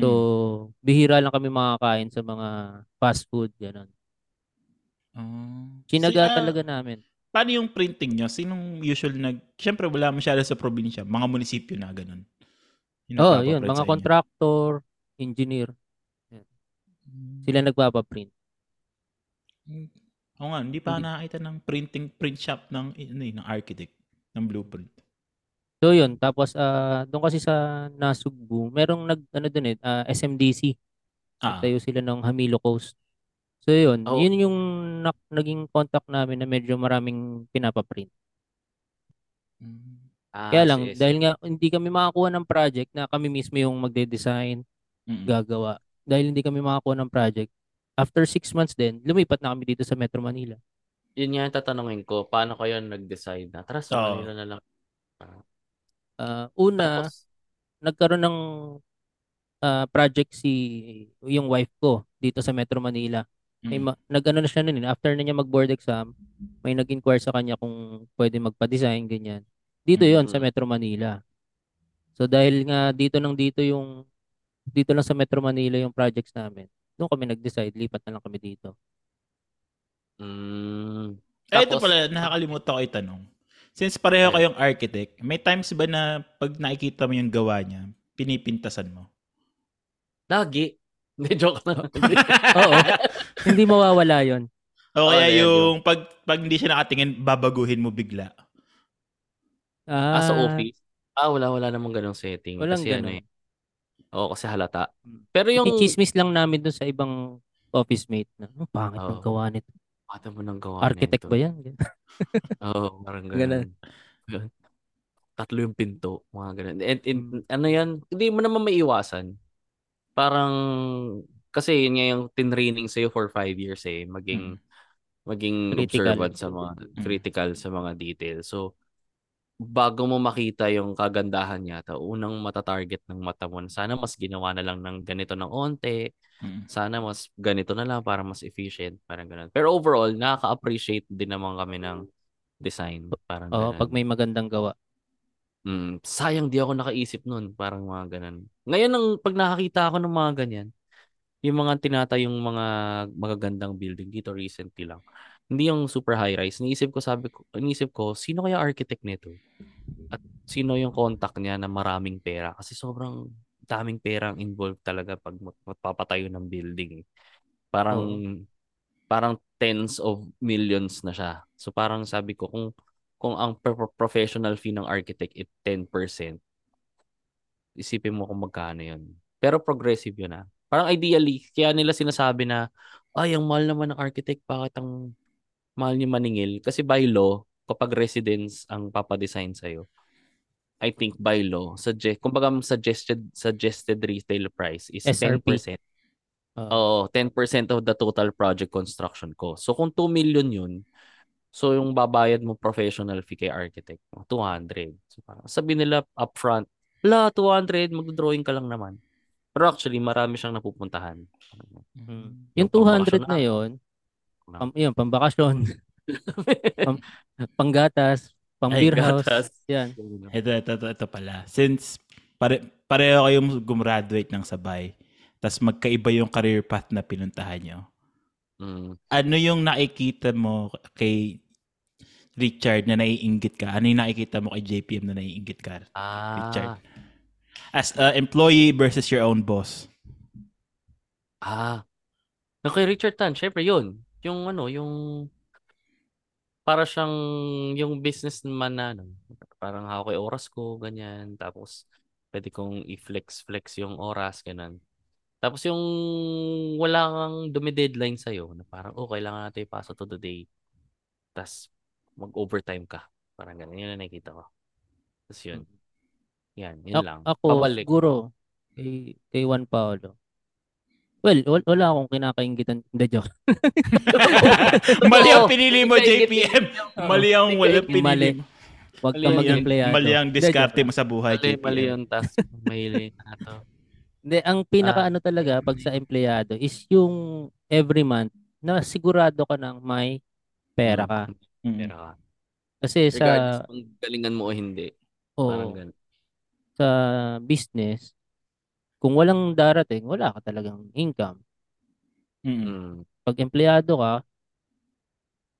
So, Mm. bihira lang kami makakain sa mga fast food, ganun. Ah. Sinaga Si- ah, talaga namin. Paano yung printing nyo? Sinong usual nag... Siyempre, wala masyado sa probinsya. Mga munisipyo na ganun. Yung Oo, nagpapaprint yun, mga inyo. contractor, engineer, sila nagpapa-print. Oo nga, hindi pa Hindi. nakakita ng printing print shop ng, ano, eh, ng architect, ng blueprint. So yun, tapos ah doon kasi sa Nasugbu, merong nag ano doon eh, ah, SMDC. Ah. Nagtayo sila ng Hamilo Coast. So yun, Oh. yun yung nak- naging contact namin na medyo maraming pinapaprint. Ah, Kaya lang, sige, sige. dahil nga hindi kami makakuha ng project na kami mismo yung magde-design, Mm. gagawa. Dahil hindi kami makakuha ng project, after six months din, lumipat na kami dito sa Metro Manila. Yun nga yung tatanungin ko. Paano kayo nag-decide na? Tara, sa. Manila na lang. Ah, una, Tapos, nagkaroon ng ah, project si yung wife ko dito sa Metro Manila. May Mm. ma- nag-ano na siya nun, eh, after na niya mag-board exam, may nag-inquire sa kanya kung pwede magpa-design, ganyan. Dito yon sa Mm. Metro Manila. So dahil nga dito nang dito yung, dito lang sa Metro Manila yung projects namin, doon kami nag-decide, lipat na lang kami dito. mm, Eh, ito Tapos- pala, nakakalimutan ko itanong. Since pareho kayong architect, may times ba na pag nakikita mo yung gawa niya, pinipintasan mo? lagi. Hindi, joke lang. <laughs> Oo. Hindi mawawala yon. O kaya yan, yung pag, pag hindi siya nakatingin, babaguhin mo bigla. Ah, Ah, sa office? Ah, wala, wala namang ganong setting. Walang kasi ano ganun. eh. Oo, kasi halata. Pero yung... Chismis lang namin doon sa ibang office mate na, "Oh, pangit ng Oo. gawa nito. Ano mo nang gawa Architect nito? ba yan? <laughs> Oo, parang Ganun. ganun. Tatlo yung pinto, mga ganun. And, and, ano yan, hindi mo naman maiiwasan. Parang, kasi yun nga yung tinraining sa'yo for five years eh, maging, maging Critical. observant sa mga, critical sa mga details. So, bago mo makita yung kagandahan yata, unang matatarget ng mata mo, na sana mas ginawa na lang ng ganito ng onte, Mm. sana mas ganito na lang para mas efficient, parang ganun. Pero overall, nakaka-appreciate din naman kami ng design, parang Oo, ganun. pag may magandang gawa. Mm, sayang di ako nakaisip nun, parang mga ganun. Ngayon, ang, pag nakakita ako ng mga ganyan, yung mga tinatayong mga magagandang building dito recently lang, hindi yung super high rise. Niisip ko, sabi ko, niisip ko, sino kaya architect nito? At sino yung contact niya na maraming pera? Kasi sobrang daming perang involved talaga pag mag- magpapatayo ng building. eh. Parang parang tens of millions na siya. So parang sabi ko kung kung ang pro- professional fee ng architect is 10%, isipin mo kung magkano 'yun. Pero progressive 'yun ah. Parang ideally, kaya nila sinasabi na ay, ang mahal naman ng architect, bakit ang mahal niyo maningil? Kasi by law, kapag residence ang papadesign sa'yo, I think by law, suggest, kumbaga suggested suggested retail price is SRP. 10%. Oo. Oo, 10% of the total project construction cost. So kung 2 million yun, so yung babayad mo professional fee kay architect mo, 200. So parang sabi nila upfront, la 200, mag-drawing ka lang naman. Pero actually, marami siyang napupuntahan. Mm. Yung Yung 200 pambakasyon na na. yon, pam, yun, pambakasyon, <laughs> pam, panggatas, pang beer house. gatas. Yan. Ito, ito, ito, ito pala. Since pare, pareho kayong gumraduate ng sabay, tas magkaiba yung career path na pinuntahan nyo, Mm. ano yung nakikita mo kay Richard na naiinggit ka? Ano yung nakikita mo kay JPM na naiinggit ka? Ah, Richard. As a employee versus your own boss. ah. Yung kay Richard Tan, syempre yun. Yung ano, yung para siyang yung businessman na ano, parang hawak ko yung oras ko, ganyan. Tapos pwede kong i-flex-flex yung oras, ganun. Tapos yung wala kang dumi-deadline sa'yo, na parang, oh, kailangan natin ipasa to today. Tapos mag-overtime ka. Parang ganun. Yun ang nakikita ko. Tapos yun. Yan, yun Ako, lang. ako Pabalik. siguro, kay, kay Juan Paolo. Well, wal- wala akong kinakaingitan. Hindi, joke. <laughs> Mali ang pinili mo, JPM. Mali ang wala pinili Mali. mo. Huwag Mali ka yan. mag-empleyado. Mali ang diskarte mo sa buhay, Mali, mali JPM. yung task. Mahili na to. <laughs> Hindi, ang pinaka Ah. ano talaga pag sa empleyado is yung every month na sigurado ka ng may pera ka. Mm. Pera ka. Kasi Regardless sa kung galingan mo o hindi. oo, Parang ganun. sa business, kung walang darating, wala ka talagang income. Mm. Mm. Pag empleyado ka,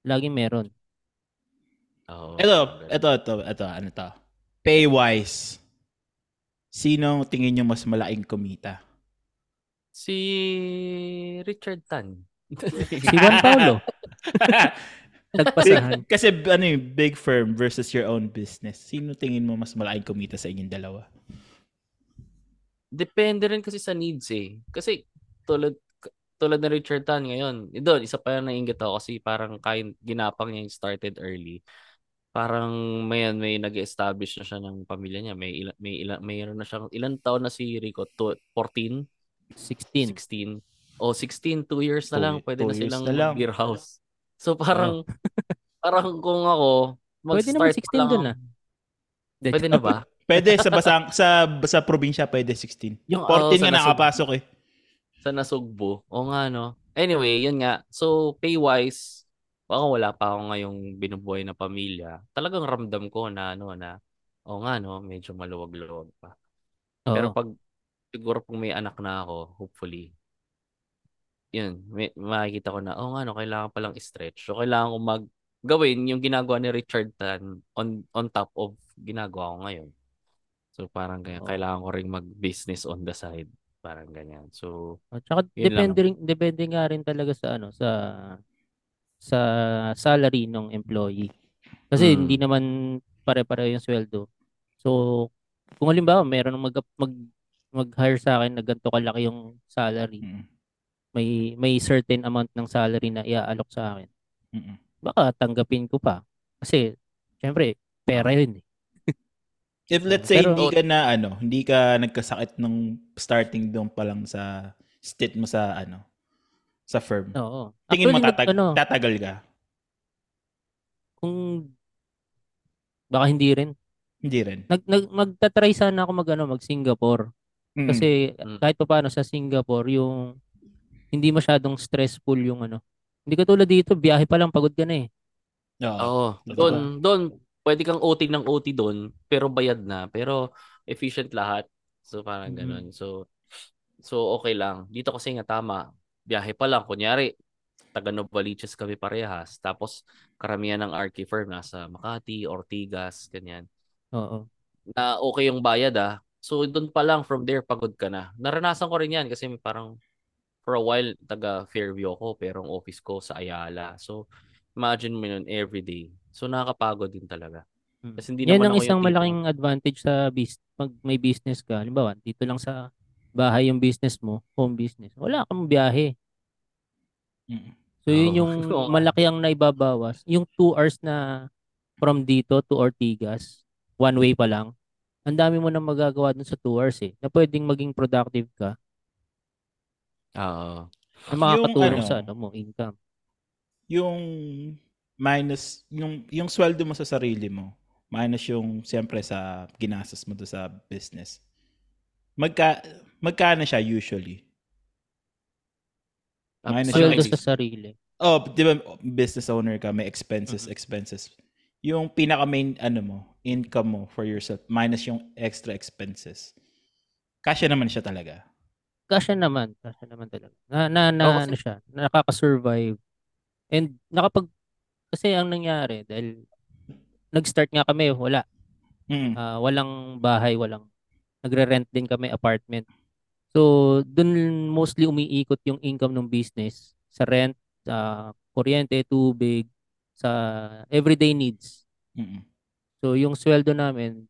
laging meron. Oo. Ito, parang ganun. ito, ito, ito, ano to? Pay-wise. Sino tingin nyo mas malaking kumita? Si Richard Tan. Si Juan Paulo, <laughs> nagpasahan. Big- kasi ano yung big firm versus your own business. Sino tingin mo mas malaking kumita sa inyong dalawa? Depende rin kasi sa needs eh. Kasi tulad tulad ni Richard Tan ngayon, eh, doon, isa pa yung nainggit ako kasi parang kind, ginapang niya yung started early. Parang may may nag-establish na siya ng pamilya niya. May ila, may ila, mayroon na siyang ilang taon na si Rico? To, 14, 16. 16. O 16, 2 years na Two- lang pwede na silang na lang. beer house. So parang <laughs> parang kung ako Pwede mag-start naman 16 pa lang dun, ako- ah. Hindi, Pwede na ba? <laughs> Pwede sa basang sa sa probinsya pwede 16. Yung, 14 oo, sa nga nakapasok eh. sa nasugbo. O nga, no? Anyway, yun nga. So, pay-wise, baka wala pa ako ngayong binubuhay na pamilya. Talagang ramdam ko na, ano, na, o nga, no? Medyo maluwag-luwag pa. Pero Oo. pag, siguro pag may anak na ako, hopefully, yun, may, makikita ko na, oh nga, no? Kailangan palang stretch. So, kailangan ko mag, gawin yung ginagawa ni Richard Tan on, on top of ginagawa ko ngayon. So, parang ganyan. Oo. Kailangan ko ring mag-business on the side. Parang ganyan. So, At saka depende rin, depende nga rin talaga sa ano sa sa salary ng employee. Kasi Mm. hindi naman pare-pareho yung sweldo. So kung halimbawa meron mag mag mag-hire sa akin na ganito kalaki yung salary, Mm. May may certain amount ng salary na iaalok sa akin. Mm. Baka tanggapin ko pa. Kasi syempre pera yun eh. <laughs> If let's say Pero- hindi ka na ano, hindi ka nagkasakit nung starting doon pa lang sa state mo sa ano sa firm. Oo. Tingin mo Actually, tatag- ano, tatagal ka? kung baka hindi rin. Hindi rin. Nag, nag magta-try sana ako mag ano, mag Singapore. Mm. Kasi Mm. kahit pa paano sa Singapore, yung hindi masyadong stressful yung ano. Hindi katulad dito, biyahe pa lang pagod ka na eh. Oo. Doon, doon, pwede kang OT ng OT doon, pero bayad na. Pero efficient lahat. So, parang Mhm. ganun. So, so okay lang. Dito kasi nga tama. Biyahe pa lang. Kunyari, taga Novaliches kami parehas. Tapos, karamihan ng RK firm nasa Makati, Ortigas, ganyan. Oo. Na okay yung bayad ah. So, doon pa lang, from there, pagod ka na. Naranasan ko rin yan kasi parang for a while, taga Fairview ako, pero ang office ko sa Ayala. So, imagine mo yun every day. So, nakakapagod din talaga. Mm. Kasi hindi Yan naman ang isang tipo- malaking advantage sa bis pag may business ka. Halimbawa, dito lang sa bahay yung business mo, home business. Wala kang biyahe. So, yun yung <laughs> Oo. malaki ang naibabawas. Yung 2 hours na from dito to Ortigas, one way pa lang, ang dami mo nang magagawa dun sa 2 hours eh. Na pwedeng maging productive ka Oo. na makakatulong ano, sa ano mo, income. Yung minus, yung, yung sweldo mo sa sarili mo, minus yung siyempre sa ginastos mo do sa business. Magka, magkano siya usually? Minus yung Sweldo sa sarili. Oh, di ba business owner ka, may expenses, Mhm. expenses. Yung pinaka main ano mo, income mo for yourself minus yung extra expenses. Kasya naman siya talaga. Kasya naman, kasya naman talaga. Na na, na Oo, kasi- ano siya, nakaka-survive. And nakapag kasi ang nangyari dahil nag-start nga kami, wala. Mm. Ah, walang bahay, walang nagre-rent din kami apartment. So, dun mostly umiikot yung income ng business sa rent, sa kuryente, tubig, sa everyday needs. Mm. So, yung sweldo namin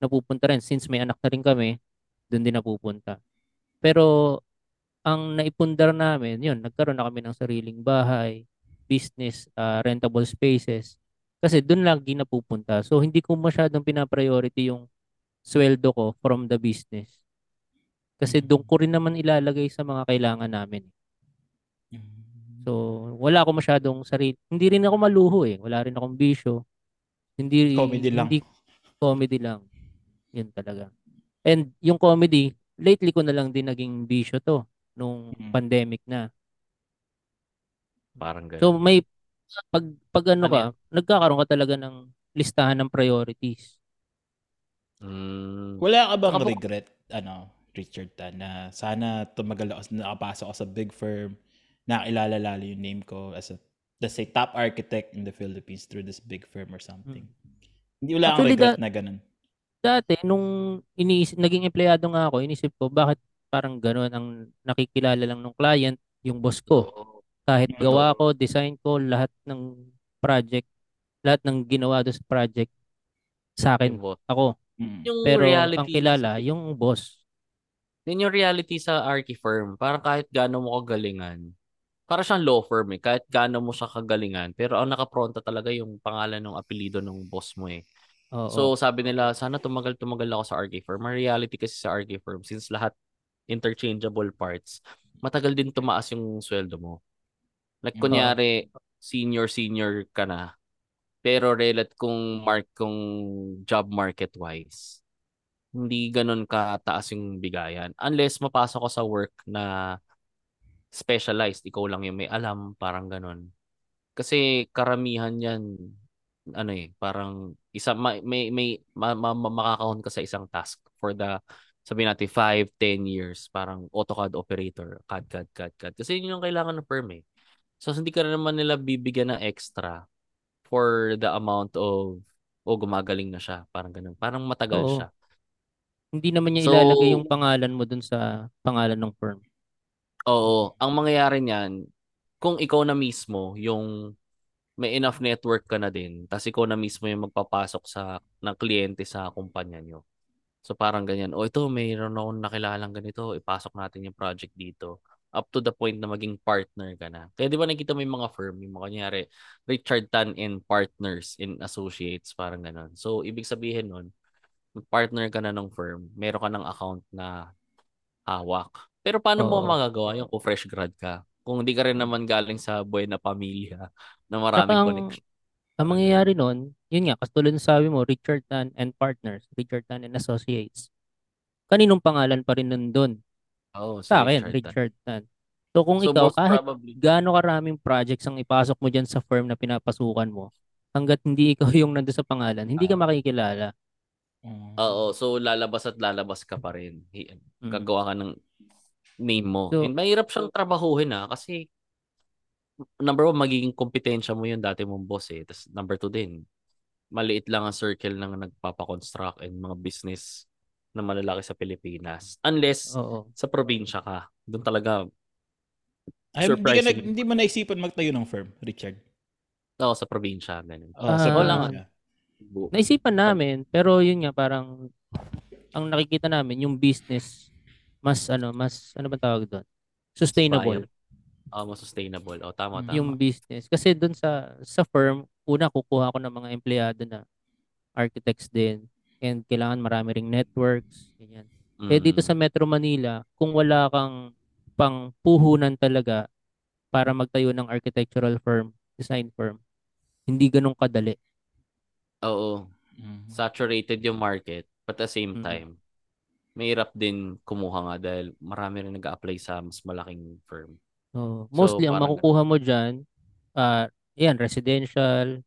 napupunta rin since may anak na rin kami, doon din napupunta. Pero ang naipundar namin, yun, nagkaroon na kami ng sariling bahay, business, ah, rentable spaces. Kasi doon lagi napupunta. So, hindi ko masyadong pinapriority yung sweldo ko from the business. Kasi doon ko rin naman ilalagay sa mga kailangan namin. So, wala ako masyadong sarili. Hindi rin ako maluho eh. Wala rin akong bisyo. Hindi Comedy lang. Hindi comedy lang. Yun talaga. And yung comedy, lately ko na lang din naging bisyo to nung Mm. pandemic na. Parang ganun. So may pag pag ano Ano ka, nagkakaroon ka talaga ng listahan ng priorities. Mm. Wala ka bang bu- regret, ano, Richard Tan, na sana tumagal ako, nakapasok ako sa big firm, nakilala lalo yung name ko as a, let's say, top architect in the Philippines through this big firm or something. Hindi wala akong Actually, regret that- na ganun. Dati nung iniisip naging empleyado nga ako, inisip ko bakit parang gano'n ang nakikilala lang ng client, yung boss ko. Kahit gawa ko, design ko, lahat ng project, lahat ng ginawa doon sa project sa akin, ako. Mm. Yung Pero reality ang kilala, yung boss. Yun yung reality sa Archie firm. Parang kahit gaano mo kagalingan, para siyang law firm eh. Kahit gaano mo siya kagalingan, pero ang nakapronta talaga yung pangalan ng apelido ng boss mo eh. Oo. So sabi nila, sana tumagal-tumagal ako sa RK firm. Ang reality kasi sa RK firm, since lahat interchangeable parts, matagal din tumaas yung sweldo mo. Like Oo. kunyari, senior-senior ka na, pero relat kung mark kung job market wise, hindi ganun kataas yung bigayan. Unless mapasok ko sa work na specialized, ikaw lang yung may alam, parang ganun. Kasi karamihan yan, ano eh, parang isa, may, may, may ma, ma, ma- makakahon ka sa isang task for the, sabihin natin, 5, 10 years, parang AutoCAD operator, CAD, CAD, CAD, CAD. Kasi yun yung kailangan ng firm eh. So, hindi ka rin naman nila bibigyan ng extra for the amount of, o gumagaling na siya, parang ganun. Parang matagal Oo. siya. Hindi naman niya So- ilalagay yung pangalan mo dun sa pangalan ng firm. Oo, ang mangyayari niyan, kung ikaw na mismo yung may enough network ka na din, tapos ikaw na mismo yung magpapasok sa ng kliyente sa kumpanya nyo. So parang ganyan, o ito mayroon akong nakilalang ganito, ipasok natin yung project dito. Up to the point na maging partner ka na. Kaya di ba nakita mo yung mga firm, yung mga kunyari, Richard Tan and Partners in Associates, parang ganon. So ibig sabihin nun, partner ka na ng firm, meron ka ng account na hawak. Pero paano mo Oo. magagawa yung kung fresh grad ka? Kung hindi ka rin naman galing sa buhay na pamilya na maraming Tsaka ang- connection. Ang mangyayari nun, yun nga, katulad ng sabi mo, Richard Tan and Partners, Richard Tan and Associates. Kaninong pangalan pa rin nun doon? Oh, Sa akin, Richard Tan. So kung So, ikaw, kahit probably, gaano karaming projects ang ipasok mo dyan sa firm na pinapasukan mo, hanggat hindi ikaw <laughs> yung nandun sa pangalan, hindi ka Ah. makikilala. Mm. Oo, so lalabas at lalabas ka pa rin. Hi- Mm. Gagawa ka ng name mo. So- And mahirap siyang trabahuhin ha, kasi number one, magiging kompetensya mo yung dati mong boss eh. Tapos number two din, maliit lang ang circle ng nagpapakonstruct and mga business na malalaki sa Pilipinas. Unless Oo. sa probinsya ka. Doon talaga, Ay, hindi, ka hindi mo naisipan magtayo ng firm, Richard? Oo, sa probinsya. Ganun. Oh, sa Ah. probinsya. Bu- Naisipan namin, pero yun nga, parang ang nakikita namin, yung business, mas ano, mas, ano ba tawag doon? Sustainable. Ah, mas sustainable. O, tama, Mm. tama. yung business. Kasi doon sa sa firm, una kukuha ko ng mga empleyado na architects din. and kailangan marami ring networks, ganyan. Eh dito Mm. sa Metro Manila, kung wala kang pang puhunan talaga para magtayo ng architectural firm, design firm, hindi ganun kadali. Oo. Mhm. Saturated yung market. But at the same Mm. time, mahirap din kumuha nga dahil marami rin nag-a-apply sa mas malaking firm. So, So, mostly ang parang makukuha mo diyan, ah, yan residential.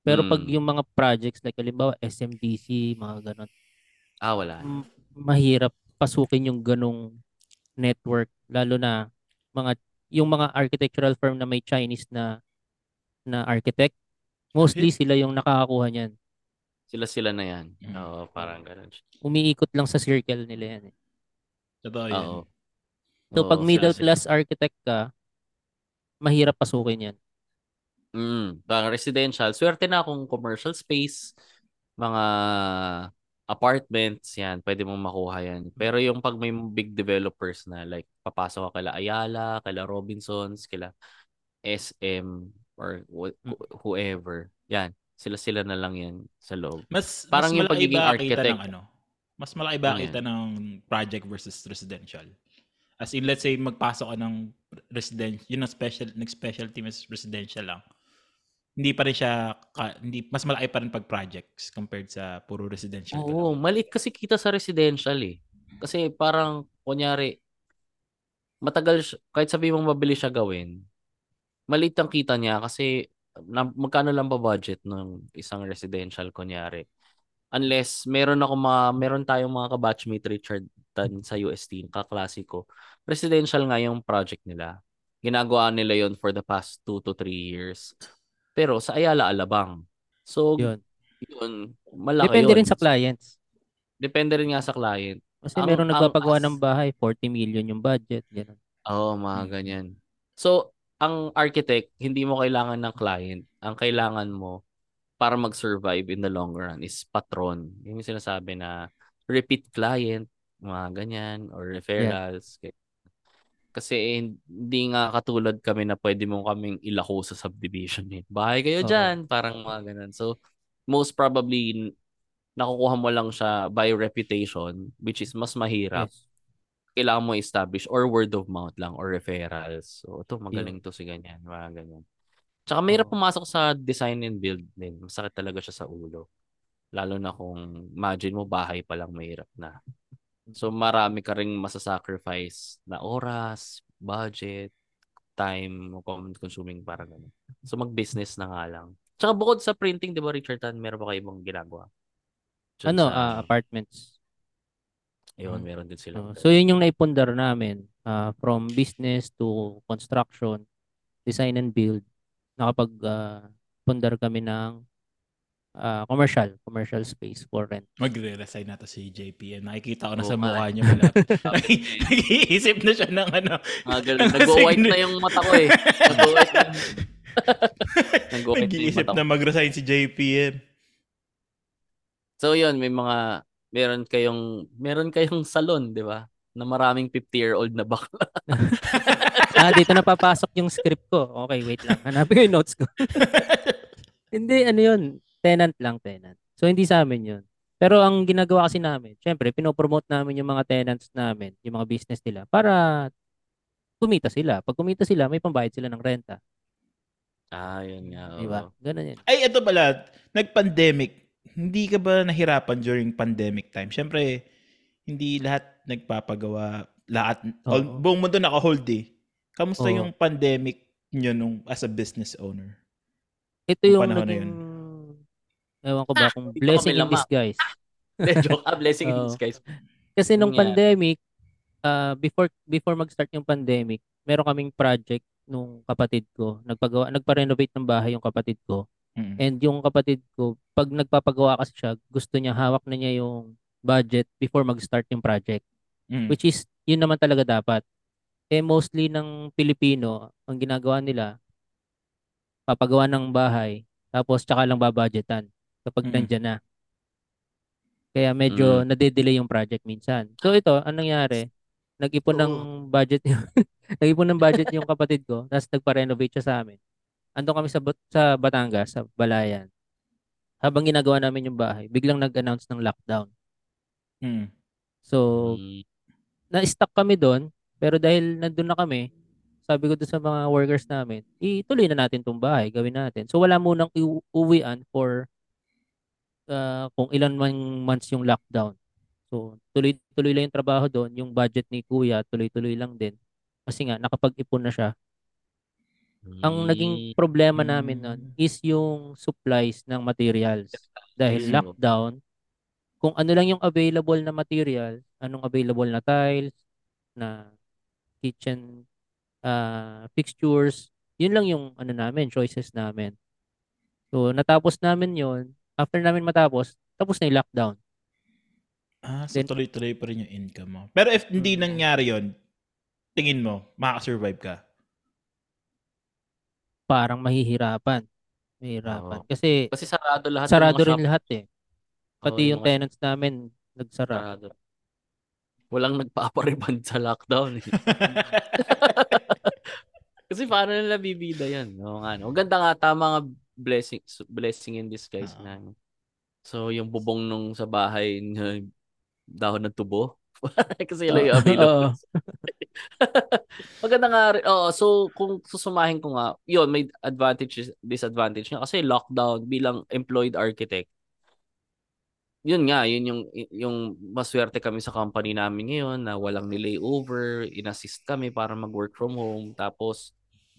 Pero pag Mm. yung mga projects like halimbawa SMDC, mga ganun, Ah, wala. m- mahirap pasukin yung ganong network lalo na mga yung mga architectural firm na may Chinese na na architect mostly sila yung nakakakuha niyan Sila-sila na yan. Mm. Oo, parang ganun. siya. umiikot lang sa circle nila yan eh. Totoo yan. Oo. So pag middle class architect ka mahirap pasukin yan Mm, parang residential. Swerte na kung commercial space, mga apartments, yan, pwede mong makuha yan. Pero yung pag may big developers na, like, papasok ka kala Ayala, kala Robinsons, kala SM, or wh- Hmm. whoever, yan, sila-sila na lang yan sa loob. Mas Parang mas yung malaki pagiging ba kita architect. ng ano? Mas malaki ba Ano kita ng project versus residential? As in, let's say, magpasok ka ng residential, yun ang special, nag-specialty mas residential lang. Hindi pa rin siya, ka- hindi, mas malaki pa rin pag projects compared sa puro residential. Oo, lang. maliit kasi kita sa residential eh. Kasi parang, kunyari, matagal, kahit sabi mong mabilis siya gawin, maliit ang kita niya kasi na, magkano lang ba budget ng isang residential, kunyari. Unless meron ako mga, meron tayong mga kabatchmate Richard Tan sa UST, kaklasiko. Residential nga yung project nila. Ginagawa nila yon for the past 2 to 3 years. Pero sa Ayala Alabang. So, yun yun, malaki depende yun. rin sa clients Depende rin nga sa client. kasi Ang- meron nagpapagawa as- ng bahay 40 million yung budget ganun Oo, mga Mm. ganyan. So, ang architect, hindi mo kailangan ng client. Ang kailangan mo para mag-survive in the long run is patron. Yung sinasabi na repeat client, mga ganyan, or referrals. Kasi hindi nga katulad kami na pwede mo kaming ilako sa subdivision. Eh. Bahay kayo Oo. dyan, parang mga ganun. So, most probably, nakukuha mo lang siya by reputation, which is mas mahirap yes kailangan mo establish or word of mouth lang or referrals. So, ito, magaling to si ganyan, mga ganyan. Tsaka mahirap Oo. pumasok sa design and build din. Masakit talaga siya sa ulo. Lalo na kung imagine mo bahay pa lang mahirap na. So, marami ka ring masasacrifice na oras, budget, time, consuming para ganun. So, mag-business na nga lang. Tsaka bukod sa printing, di ba Richard Tan, meron ba kayo ibang ginagawa? Diyan ano sa- ah, apartments Ayun, Mm. meron din sila. Oo. so yun yung naipundar namin ah, from business to construction design and build nakapag ah, pundar kami ng ah, commercial commercial space for rent Magre-resign na to si JPM. Nakikita ko na Oo sa mukha niya malapit. <laughs> <laughs> Nag-iisip na siya ng ano. Ah. Nag-white na yung mata ko eh. Nag-white na. <laughs> Na Nag-iisip mata ko. na mag-resign si JPM. So yun, may mga, meron kayong, meron kayong salon, di ba? Na maraming 50-year-old na bakla. ah dito na papasok yung script ko okay wait lang hanapin ko yung notes ko hindi ano yun tenant lang tenant so hindi sa amin yun pero ang ginagawa kasi namin syempre pinopromote namin yung mga tenants namin yung mga business nila para kumita sila pag kumita sila may pambayad sila ng renta Ah, yun nga. di ba oo. ganun yun Ay, ito pala. Nag-pandemic. Hindi ka ba nahirapan during pandemic time? Siyempre, hindi lahat nagpapagawa. Lahat, all, buong mundo naka-hold eh. Kamusta Oo. yung pandemic nyo nung as a business owner? ito Yung yung panahon na naging ewan ko ba kung hindi pa blessing in disguise Joke. Ah, blessing in disguise. Kasi nung nga. pandemic, ah, before before mag-start yung pandemic, meron kaming project nung kapatid ko. Nagpagawa, nagpa-renovate ng bahay yung kapatid ko. Mm. And yung kapatid ko, pag nagpapagawa kasi siya, gusto niya hawak na niya yung budget before mag-start yung project. Mm. Which is, yun naman talaga dapat. Eh mostly ng Pilipino, ang ginagawa nila, papagawa ng bahay, tapos tsaka lang babudgetan kapag Mm. nandyan na. Kaya medyo nade-delay yung project minsan. So ito, anong nangyari? Nag-ipon ng budget yung <laughs> nag-ipon ng budget yung kapatid ko, tapos nagpa-renovate siya sa amin. Andun kami sa sa Batangas, sa Balayan. habang ginagawa namin yung bahay, biglang nag-announce ng lockdown. Mm. So, Mm. na-stuck kami doon, pero dahil nandun na kami, sabi ko doon sa mga workers namin, ituloy na natin tong bahay, gawin natin. So, wala munang iu- uwian for uh, kung ilan man months yung lockdown. So, tuloy-tuloy lang yung trabaho doon. Yung budget ni Kuya, tuloy-tuloy lang din. Kasi nga, nakapag-ipon na siya. Ang naging problema namin Mm. is yung supplies ng materials. Dahil lockdown, kung ano lang yung available na material, anong available na tiles, na kitchen uh, fixtures, yun lang yung ano namin, choices namin. So, natapos namin yun. After namin matapos, tapos na yung lockdown. Ah, so Then- tuloy-tuloy pa rin yung income mo. Pero if hindi Mm. nangyari yon tingin mo, makaka-survive ka? Parang mahihirapan. Mahihirapan. Oo. Kasi Kasi sarado lahat. sarado mga rin shop. lahat eh. Pati Oo, yung mga tenants namin, nagsara. Sarado. Walang nagpapariband sa lockdown. Eh. <laughs> <laughs> Kasi paano nila bibida yan? Oo nga, no? Ang ganda nga, tama nga blessing, blessing in disguise Oo. na. ano. So, yung bubong nung sa bahay <laughs> na dahon ng tubo. <laughs> Kasi yun yung available. <laughs> Maganda nga rin. Oo, so kung susumahin ko nga, yun, may advantage, disadvantage nga. Kasi lockdown bilang employed architect, yun nga, yun yung, yung maswerte kami sa company namin ngayon na walang nilayover, inassist kami para mag-work from home. Tapos,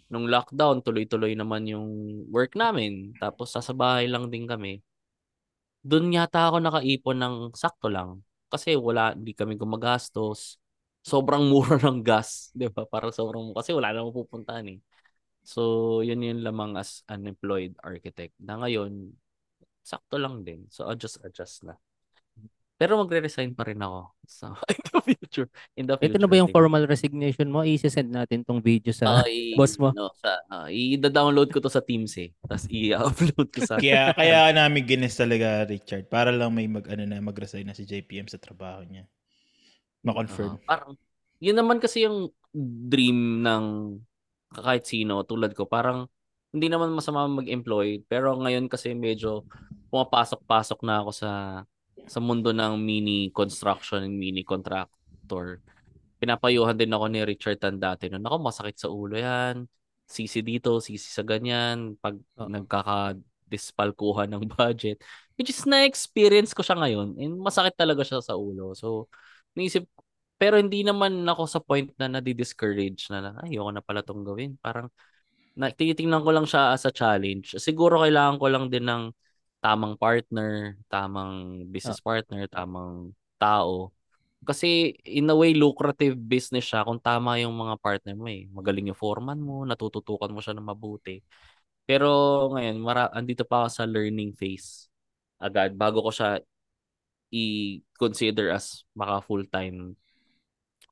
nung lockdown, tuloy-tuloy naman yung work namin. Tapos, sa bahay lang din kami. Doon yata ako nakaipon ng sakto lang. Kasi wala, hindi kami gumagastos. Sobrang <laughs> mura ng gas, di ba? Parang sobrang, kasi wala namang pupuntahan eh. So, yun yung lamang as unemployed architect. Na ngayon, sakto lang din. So, adjust, adjust na. Pero magre-resign pa rin ako. So, <laughs> in the future. In the future. Ito na ba yung formal resignation mo? I-send natin tong video sa... Ah, i- boss mo? No, sa, ah, i-download ko to sa Teams eh. Tapos i-upload ko sa... kaya <laughs> kaya namin ginis talaga Richard para lang may mag ano na mag-resign na si JPM sa trabaho niya. Ma-confirm. Ah, parang, yun naman kasi yung dream ng kahit sino tulad ko. Parang, hindi naman masama mag-employ. Pero ngayon kasi medyo pumapasok-pasok na ako sa sa mundo ng mini construction and mini contractor. Pinapayuhan din ako ni Richard Tan dati. Noon ako, masakit sa ulo yan. Sisi dito, sisi sa ganyan. Pag Oo. nagkaka-dispalkuhan ng <laughs> budget. Which is na-experience ko siya ngayon. And masakit talaga siya sa ulo. So, naisip, pero hindi naman ako sa point na nadi-discourage na, "Ay, ayoko na pala tong gawin. Parang, na, tinitingnan ko lang siya as a challenge. Siguro kailangan ko lang din ng tamang partner, tamang business partner, tamang tao. Kasi in a way, lucrative business siya kung tama yung mga partner mo eh. Magaling yung foreman mo, natututukan mo siya ng mabuti. Pero ngayon, mara andito pa ako sa learning phase. Agad, bago ko siya i-consider as maka full-time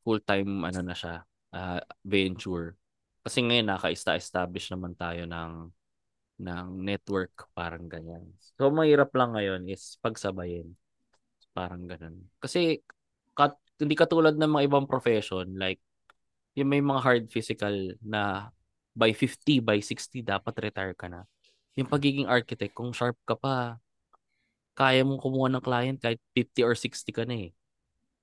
full-time ano na siya, ah, venture. Kasi ngayon naka-establish naman tayo ng ng network parang ganyan. So mahirap lang ngayon is pagsabayin. Parang ganun. Kasi kat, hindi katulad ng mga ibang profession like yung may mga hard physical na by 50, by 60 dapat retire ka na. Yung pagiging architect, kung sharp ka pa, kaya mong kumuha ng client kahit 50 or 60 ka na eh.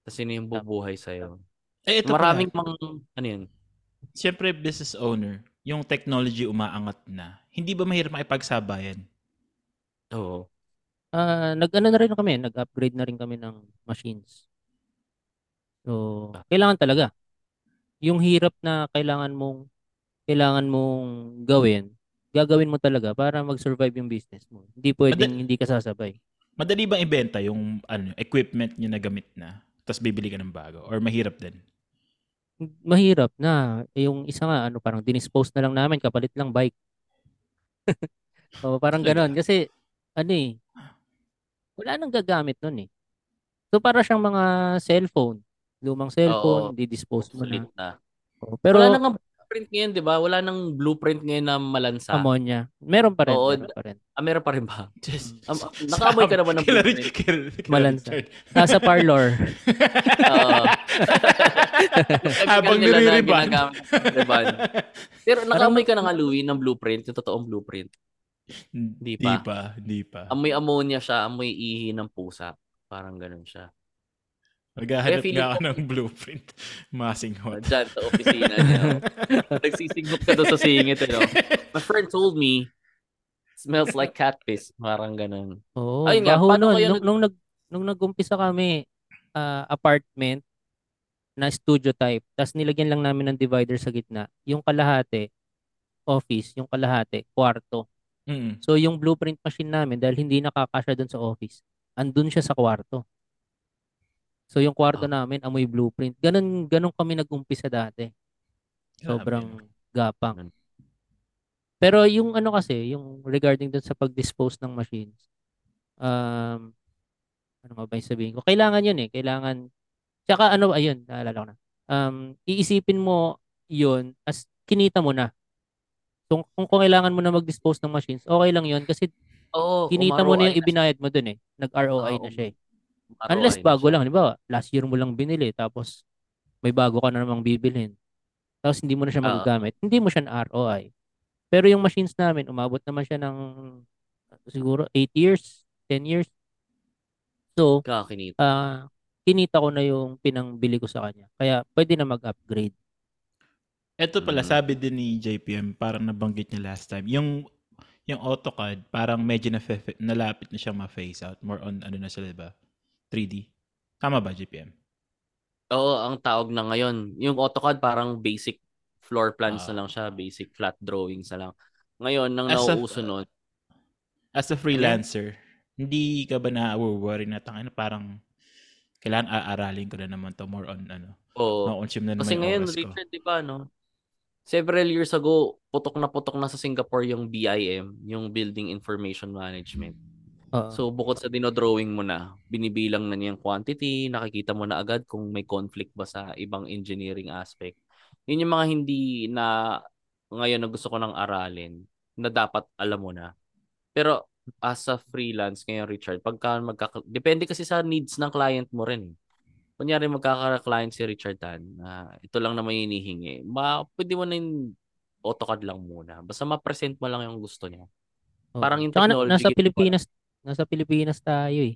Kasi yun yung bubuhay sa'yo. Eh, ito Maraming pala. mga, ano yun? Siyempre, business owner, yung technology umaangat na. Hindi ba mahirap makipagsabayan? Oo. Ah, nag-ano na rin kami, nag-upgrade na rin kami ng machines. So, kailangan talaga. Yung hirap na kailangan mong kailangan mong gawin, gagawin mo talaga para mag-survive yung business mo. Hindi pwedeng Madal- hindi ka sasabay. Madali bang ibenta yung ano, equipment nyo na gamit na, tapos bibili ka ng bago? Or mahirap din? Mahirap na. Eh, Yung isa nga, ano, parang dinispose na lang namin, kapalit lang bike. <laughs> o, parang ganon. Kasi, ano eh, wala nang gagamit nun eh. So, para siyang mga cellphone. Lumang cellphone, Oo. di-dispose mo na. Na. O, pero, Wala nang blueprint ngayon, di ba? Wala nang blueprint ngayon na malansa. ammonia. Meron pa rin, Oo, meron pa rin. Ah, meron pa rin ba? <laughs> Just, Um, nakaamoy ka naman ng blueprint. kila- kila Malansa. Nasa parlor. Oo. Habang reband. Pero nakaamoy ka na nga, Louie, <laughs> <laughs> ng blueprint, yung totoong blueprint. Hindi pa. pa, hindi pa. Amoy ammonia siya, amoy ihi ng pusa. Parang ganun siya. Maghahanap feeling nga ako ko- ng blueprint. Masing Uh, hot. Diyan sa opisina niya. <laughs> Nagsisinggot ka doon sa singit. Eh, no? My friend told me, smells like cat piss. Parang ganun. Oo, Ayun nga, paano nun. kayo Nung, nag- nung, nag, nung nag-umpisa kami, ah, apartment na studio type, tapos nilagyan lang namin ng divider sa gitna. Yung kalahati, office, yung kalahati, kwarto. Mm. So yung blueprint machine namin, dahil hindi nakakasya doon sa office, andun siya sa kwarto. So yung kwarto Ah. namin, amoy blueprint. Ganun, ganun kami nag-umpisa dati. Sobrang gapang. Pero yung ano kasi, yung regarding dun sa pag-dispose ng machines, um, ano nga ba yung sabihin ko? Kailangan yun eh. Kailangan, tsaka ano, ayun, naalala ko na. Um, iisipin mo yun as kinita mo na. So, kung, kung kailangan mo na mag-dispose ng machines, okay lang yun kasi Oo, kinita mo na yung ibinayad mo dun eh. Nag-ROI Oo, na siya eh. Unless bago siya. lang, di ba? Last year mo lang binili, tapos may bago ka na namang bibilhin. Tapos hindi mo na siya Oo. magagamit. Hindi mo siya na ROI. Pero yung machines namin, umabot naman siya ng siguro 8 years, 10 years. So, Kakinita. ah kinita ko na yung pinangbili ko sa kanya. Kaya pwede na mag-upgrade. Ito pala, Mm. sabi din ni JPM, parang nabanggit niya last time, yung yung AutoCAD, parang medyo na nalapit na siyang ma-phase out. More on, ano na sila, ba? 3D. Tama ba, JPM? Oo, ang tawag na ngayon. Yung AutoCAD parang basic floor plans Ah. na lang siya, basic flat drawings na lang. Ngayon, nang nauuso nun, As a freelancer, hindi ka ba na-worry na tangin parang kailangan aaralin ko na naman to more on ano, oo. ma-consume na naman Kasi ngayon. Richard, di ba, no? Several years ago, putok na putok na sa Singapore yung BIM, yung Building Information Management. Oo. So, bukod sa dinodrawing mo na, binibilang na niyang quantity, nakikita mo na agad kung may conflict ba sa ibang engineering aspect. Yun yung mga hindi na ngayon na gusto ko nang aralin na dapat alam mo na. Pero as a freelance ngayon, Richard, pagka magkaka... Depende kasi sa needs ng client mo rin. eh. Kunyari magkaka-client si Richard Tan, na ito lang naman yung hinihingi. Ma, pwede mo na yung AutoCAD lang muna. Basta ma-present mo lang yung gusto niya. Parang yung technology, nasa Pilipinas, nasa Pilipinas tayo eh.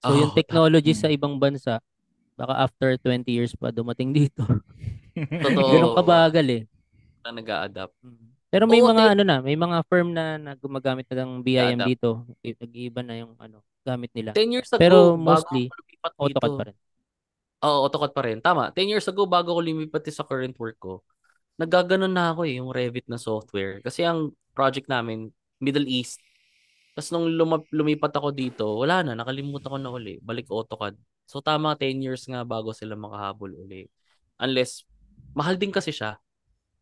So yung Oh, technology mm. sa ibang bansa, baka after 20 years pa dumating dito. <laughs> Totoo. Ganun kabagal eh. na nag-a-adapt. Pero may Oo, mga te- ano na, may mga firm na, na gumagamit na ng BIM Nag-adapt. dito. Nag-iiba na yung ano, gamit nila. 10 years ago, Pero mostly. AutoCAD pa rin. Oo, AutoCAD pa rin. Tama. 10 years ago, bago ako lumipat sa current work ko, naggaganon na ako eh, yung Revit na software. Kasi ang project namin, Middle East. Tapos nung luma- lumipat ako dito, wala na, nakalimutan ko na uli. Balik AutoCAD. So tama, 10 years nga bago sila makahabol uli. Unless, mahal din kasi siya.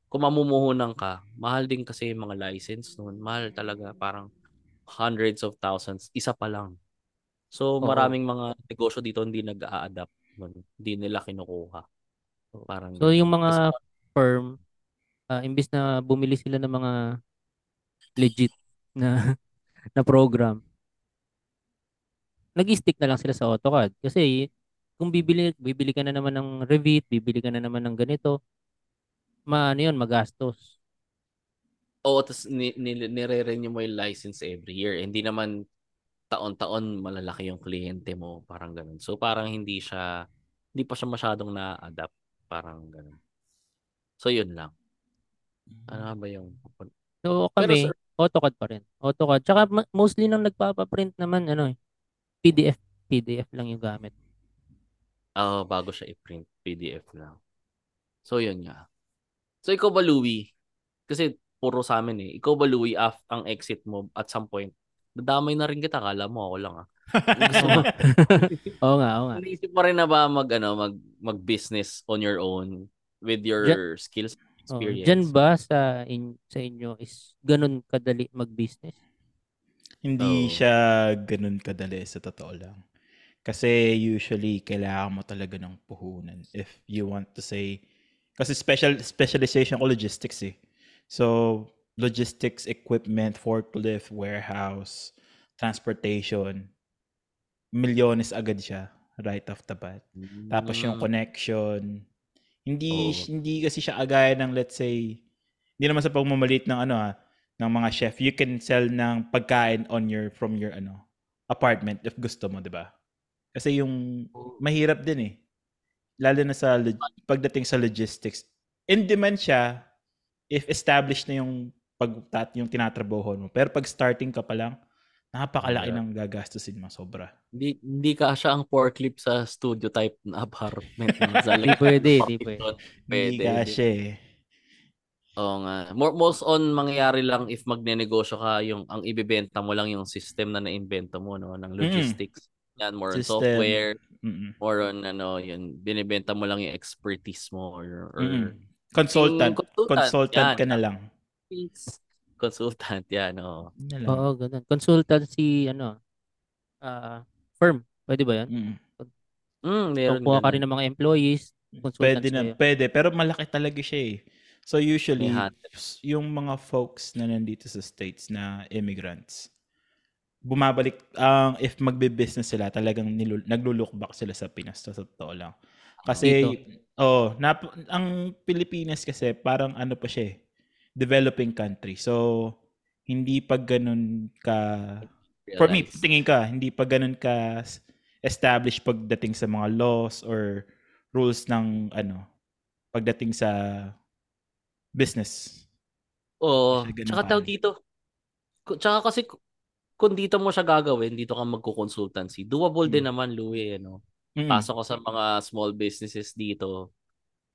Kung mamumuhunan ka, mahal din kasi yung mga license noon. Mahal talaga, parang hundreds of thousands. Isa pa lang. So maraming mga negosyo dito hindi nag-a-adapt. Hindi nila kinukuha. Parang So yung mga firm, ah, imbis na bumili sila ng mga legit na na program, nag-stick na lang sila sa AutoCAD. Kasi kung bibili, bibili ka na naman ng Revit, bibili ka na naman ng ganito, maano yun, magastos. Oo, tapos ni, ni, nire-renew mo yung license every year. Hindi naman taon-taon malalaki yung kliyente mo. Parang ganun. So parang hindi siya, hindi pa siya masyadong na-adapt. Parang ganun. So yun lang. Ano nga ba yung... So Pero kami, sir- AutoCAD pa rin. AutoCAD. Tsaka mostly nang nagpapaprint naman, ano eh, PDF. PDF lang yung gamit. Oo, bago siya i-print. PDF lang. So yun nga. So ikaw ba, Louie? Kasi puro sa amin eh. Ikaw ba, Louie, af ang exit mo at some point? Dadamay na rin kita. Kala mo ako lang ah. <laughs> Gusto mo, <laughs> Oo nga, oo nga. Naisip mo rin na ba mag ano mag mag-business on your own with your skills experience? Diyan ba sa in, sa inyo is ganun kadali mag-business? Hindi Oo. siya ganun kadali sa totoo lang. Kasi usually kailangan mo talaga ng puhunan if you want to say kasi special specialization ko logistics eh. So logistics, equipment, forklift, warehouse, transportation, milyones agad siya right off the bat. Tapos yung Mm. connection, hindi Oo. hindi kasi siya agaya ng let's say hindi naman sa pagmamalit ng ano ah, ng mga chef, you can sell ng pagkain on your from your ano apartment if gusto mo, 'di ba? Kasi yung mahirap din eh. Lalo na sa pagdating sa logistics. In demand siya if established na yung pag yung tinatrabaho mo. Pero pag starting ka pa lang, napakalaki Yeah. ng gagastusin mo sobra. Hindi, hindi ka siya ang forklift sa studio type na apartment. Hindi pwede, hindi pwede. Hindi ka siya eh. Oo nga. More, most on mangyayari lang if magnenegosyo ka yung ang ibebenta mo lang yung system na naimbento mo no ng logistics. Yan more on System. software, Mm-mm. more on ano yun binebenta mo lang yung expertise mo or, or Mm-mm. Consultant. Yung consultant, Consultant yan. ka na lang. Consultant <laughs> yan oh. Yun na lang. Oo, ganun. Consultancy, ano, ah firm. Pwede ba yan? Mm. Mm, So, meron kuha ka ganun. rin ng mga employees, consultants Pwede na, kayo. pwede. Pero malaki talaga siya eh. So usually, May handle. s- yung mga folks na nandito sa States na immigrants, bumabalik, ang if magbe-business sila, talagang nilu- naglo-look back sila sa Pinas. Sa totoo lang. Kasi, oh, nap- ang Pilipinas kasi parang ano pa siya eh, developing country. So, hindi pa ganun ka For me, tingin ka, hindi pa ganun ka established pagdating sa mga laws or rules ng ano, pagdating sa business. Oo. Tsaka ka. tawag dito. Tsaka kasi ku- kung dito mo siya gagawin, dito ka magko-consultancy. Doable din Mm. naman, Louie, ano. Mm. Pasok ka sa mga small businesses dito.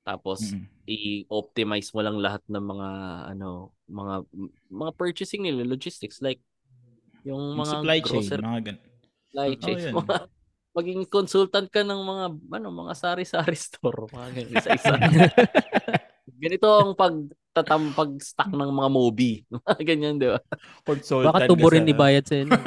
Tapos Mm. i-optimize mo lang lahat ng mga ano, mga mga purchasing nila, logistics like yung mga supply chain, grocery mga ganun. supply Oh, chain. Mga- maging consultant ka ng mga ano, mga sari-sari <laughs> store, mga ganun, <laughs> isa-isa. Ganito ang pagtatam pag-stock ng mga Mobi. <laughs> Mga ganyan, di ba? Consultant Baka ka tubo rin sa- ibayad sa inyo.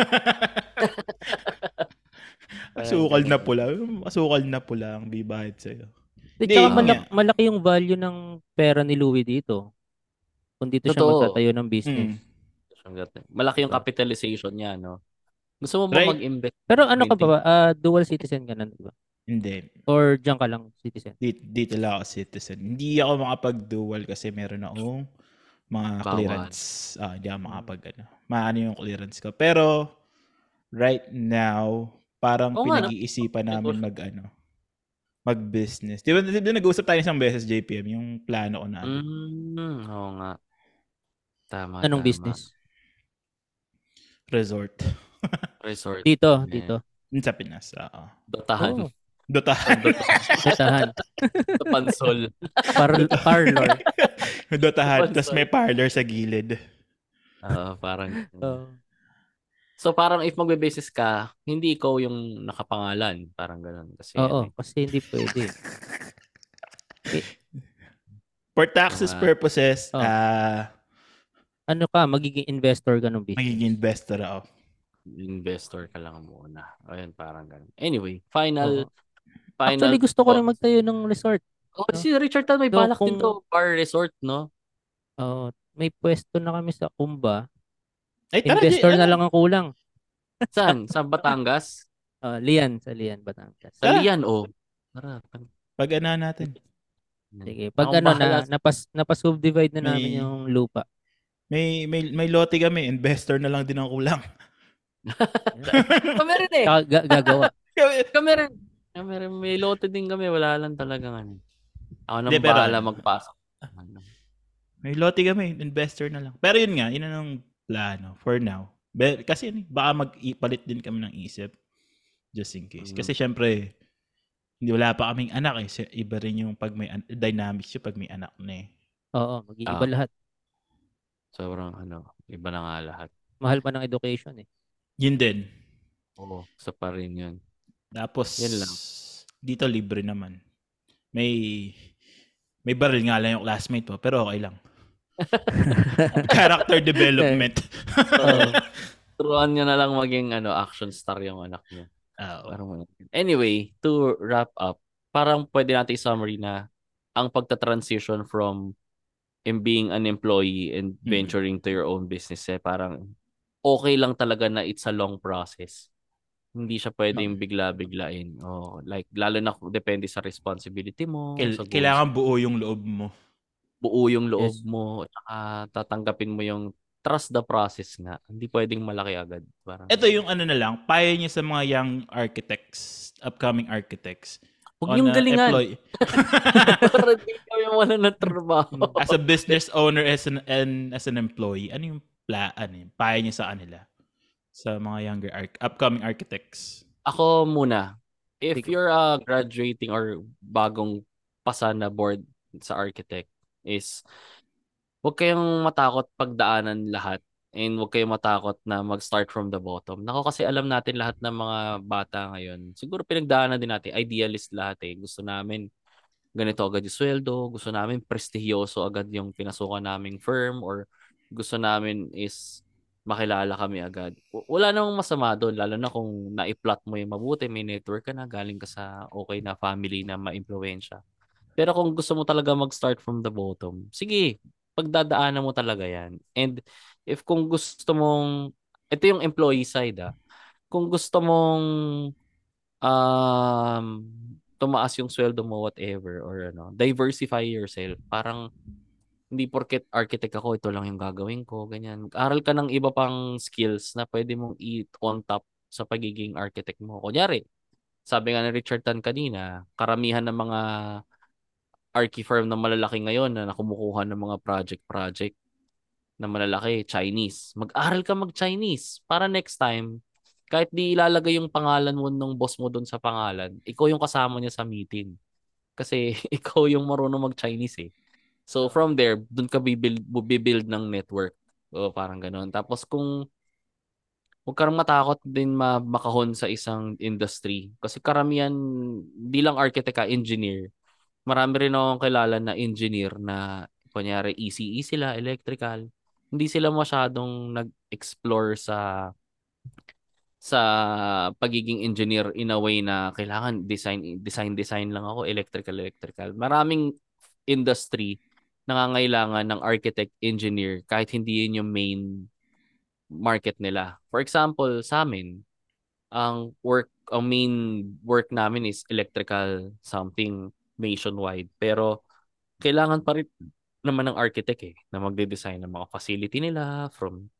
Asukal na pula. Asukal na pula ang bibahid sa'yo. Di, Hindi, tsaka yun malaki, yung value ng pera ni Louie dito. Kung dito siya Totoo. magtatayo ng business. Mm. Malaki yung capitalization niya, no? Gusto mo ba Right. mag-invest? Pero ano ka ba? Ah, dual citizen ka na, di ba? Hindi. Or diyan ka lang citizen? Dito, dito lang ako citizen. Hindi ako makapag-dual kasi meron akong mga Bawal. clearance. Ah, hindi ako makapag ano. Maano yung clearance ko. Pero right now, parang no? pinag-iisipan namin mag ano, mag-business. Di ba, di ba nag-usap tayo isang beses JPM yung plano ko na Mm, oo nga. Tama, Anong tama. business? resort. <laughs> Resort. Dito, Yeah. dito. Sa Pinas. Oo. Dotahan. Oh, Dotahan. <laughs> Datahan. Pansol. Par- parlor. Dotahan. Tapos may parlor sa gilid. Oo, parang. Oh. So parang if magbe-basis ka, hindi ikaw yung nakapangalan. Parang ganun. Kasi Oo, eh. kasi hindi pwede. <laughs> For taxes Ah. purposes, Oh. ah Ano ka, magiging investor ng business. magiging investor ako. investor ka lang muna. Ayun, parang ganun. Anyway, final. Oo. final Actually, gusto ko rin magtayo ng resort. Oh, si Richard Tan may So, balak din kung- to. Bar resort, no? Oo, may pwesto na kami sa Kumba. Ay, tara, Investor J- na ano? lang ang kulang. <laughs> Saan? Sa Batangas? Ah, Lian, sa Lian, Batangas. Sa Ah. Lian, oh. Tara. Pag ano natin. Sige, pag Ako ano bahala na, napas, napasubdivide na namin May- yung lupa. May, may, may lote kami. Investor na lang din ang kulang. <laughs> Kami rin eh. Ga- gagawa. <laughs> Kami rin. Kami rin. May lote din kami. Wala lang talagang ano. Ako nang pero- bahala magpasok. May lote kami. Investor na lang. Pero yun nga, yun ang plano for now. Be- kasi eh, baka mag-ipalit din kami ng isip. Just in case. Mm. Kasi syempre, hindi wala pa kaming anak eh. Si- Iba rin yung pag may an- dynamics yung pag may anak na eh. Oo, mag-iiba Ah. lahat. Sobrang ano. Iba na nga lahat. Mahal pa ng education eh. Yun din. Oo. Sa pa rin yun. Tapos, Yun lang. dito libre naman. May may baril nga lang yung classmate mo, pero okay lang. <laughs> Character development. Oo. <laughs> Turuan niya na lang maging ano action star yung anak niya. Parang, anyway, to wrap up, parang pwede natin i-summary na ang pagta-transition from in being an employee and venturing to your own business eh parang okay lang talaga na it's a long process. Hindi siya pwedeng bigla-biglain. Oh, like lalo na depende sa responsibility mo, Kail- sa goals kailangan buo yung loob mo. Buo yung loob Yes. mo at saka tatanggapin mo yung trust the process nga. Hindi pwedeng malaki agad. Parang, Ito yung ano na lang, payo niya sa mga young architects, upcoming architects. Huwag <laughs> yung uh, galingan. employ- Para di kami wala ng trabaho. as a business owner as an, and as an employee, ano yung pla, ano yung payo niya sa kanila? Sa mga younger, arch- upcoming architects. Ako muna. If you're uh, graduating or bagong pasa na board sa architect is huwag kayong matakot pagdaanan lahat and huwag kayong matakot na mag-start from the bottom. Nako kasi alam natin lahat ng mga bata ngayon. Siguro pinagdaanan din natin. Idealist lahat eh. Gusto namin ganito agad yung sweldo. Gusto namin prestigiyoso agad yung pinasukan naming firm or gusto namin is makilala kami agad. Wala namang masama doon, lalo na kung na-plot mo yung mabuti, may network ka na, galing ka sa okay na family na ma-impluensya. Pero kung gusto mo talaga mag-start from the bottom, sige, pagdadaanan mo talaga yan. And if kung gusto mong, ito yung employee side ah, kung gusto mong um, tumaas yung sweldo mo, whatever, or ano, diversify yourself. Parang, hindi porket architect ako, ito lang yung gagawin ko, ganyan. Aral ka ng iba pang skills na pwede mong i-on top sa pagiging architect mo. Kunyari, sabi nga ni Richard Tan kanina, karamihan ng mga archi firm na malalaki ngayon na nakumukuha ng mga project-project na malalaki, Chinese. Mag-aral ka mag-Chinese para next time, kahit di ilalagay yung pangalan mo ng boss mo doon sa pangalan, ikaw yung kasama niya sa meeting. Kasi <laughs> ikaw yung marunong mag-Chinese eh. So from there, doon ka bibuild, bibuild ng network. O parang ganoon. Tapos kung huwag kang matakot din ma makahon sa isang industry. Kasi karamihan, di lang architect ka, engineer. Marami rin akong kilala na engineer na kunyari ECE sila, electrical. Hindi sila masyadong nag-explore sa sa pagiging engineer in a way na kailangan design design design lang ako electrical electrical. Maraming industry nangangailangan ng architect engineer kahit hindi yun yung main market nila. For example sa amin ang work ang main work namin is electrical something nationwide pero kailangan pa rin naman ng architect eh na magde-design ng mga facility nila from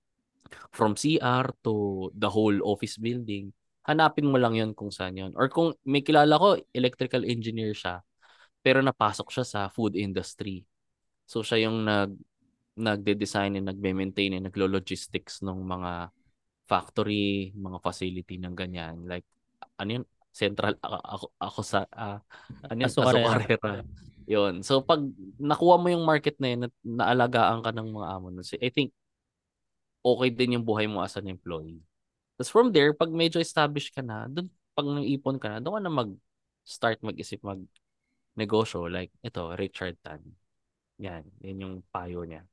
from CR to the whole office building. Hanapin mo lang yon kung saan yon. Or kung may kilala ko, electrical engineer siya, pero napasok siya sa food industry. So siya yung nag nagde-design and nagme-maintain and naglo-logistics ng mga factory, mga facility ng ganyan. Like, ano yun? Central, ako, ako, sa, ah, ano yun? Azucarera. Yun. So, pag nakuha mo yung market na yun, at naalagaan ka ng mga amo, nun, I think, okay din yung buhay mo as an employee. Tapos from there, pag medyo established ka na, dun, pag naipon ka na, doon ka na mag-start mag-isip mag-negosyo. Like, ito, Richard Tan. Yan. Yan yung payo niya.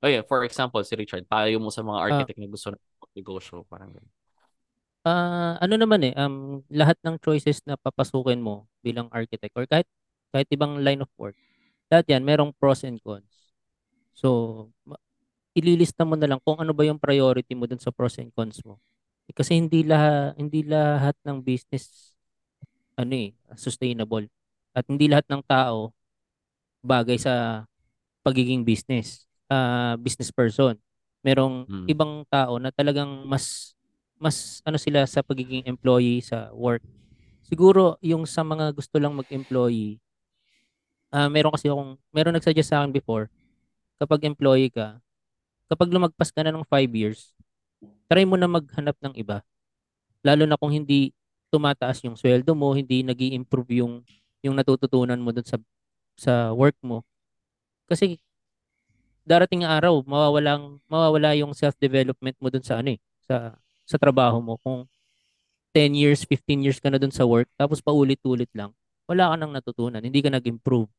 Oh yeah, for example, si Richard, payo mo sa mga architect na gusto na mag-negosyo. Parang ganun. Ah, ano naman eh, um, lahat ng choices na papasukin mo bilang architect or kahit kahit ibang line of work, lahat yan, merong pros and cons. So, ma- ililista mo na lang kung ano ba yung priority mo dun sa pros and cons mo. Eh, Kasi hindi lahat hindi lahat ng business ano eh, sustainable. At hindi lahat ng tao bagay sa pagiging business, ah business person. Merong Hmm. ibang tao na talagang mas mas ano sila sa pagiging employee sa work. Siguro yung sa mga gusto lang mag-employee, ah meron kasi akong meron nagsuggest sa akin before, kapag employee ka, kapag lumagpas ka na ng 5 years, try mo na maghanap ng iba. Lalo na kung hindi tumataas yung sweldo mo, hindi nag improve yung yung natututunan mo dun sa sa work mo. Kasi darating ang araw, mawawalang mawawala yung self-development mo dun sa ano eh, sa sa trabaho mo. Kung 10 years, 15 years ka na dun sa work, tapos paulit-ulit lang, wala ka nang natutunan, hindi ka nag-improve.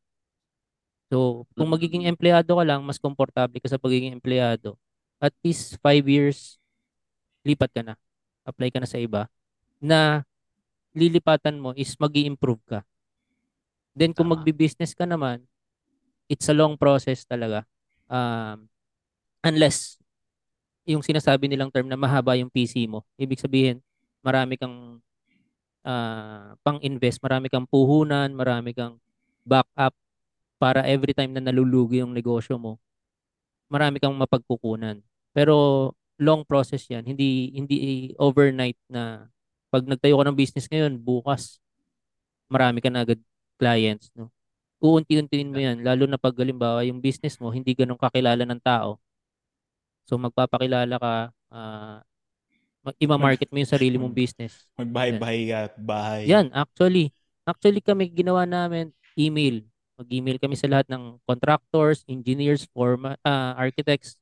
So, kung Mm. magiging empleyado ka lang, mas komportable ka sa pagiging empleyado. At least 5 years, lipat ka na. Apply ka na sa iba. Na lilipatan mo is mag improve ka. Then kung magbi-business ka naman, it's a long process talaga. Um, unless yung sinasabi nilang term na mahaba yung PC mo. Ibig sabihin, marami kang ah, pang-invest, marami kang puhunan, marami kang backup para every time na nalulugi yung negosyo mo, marami kang mapagkukunan. Pero long process 'yan. Hindi hindi overnight na pag nagtayo ka ng business ngayon, bukas marami ka na agad clients, no? Uunti-untiin mo 'yan lalo na pag halimbawa yung business mo hindi ganun kakilala ng tao. So magpapakilala ka, mag- ima-market mo yung sarili mong business. Magbahay-bahay ka, bahay. Yan, actually. Actually kami ginawa namin email. Mag-email kami sa lahat ng contractors, engineers, forma, ah, architects.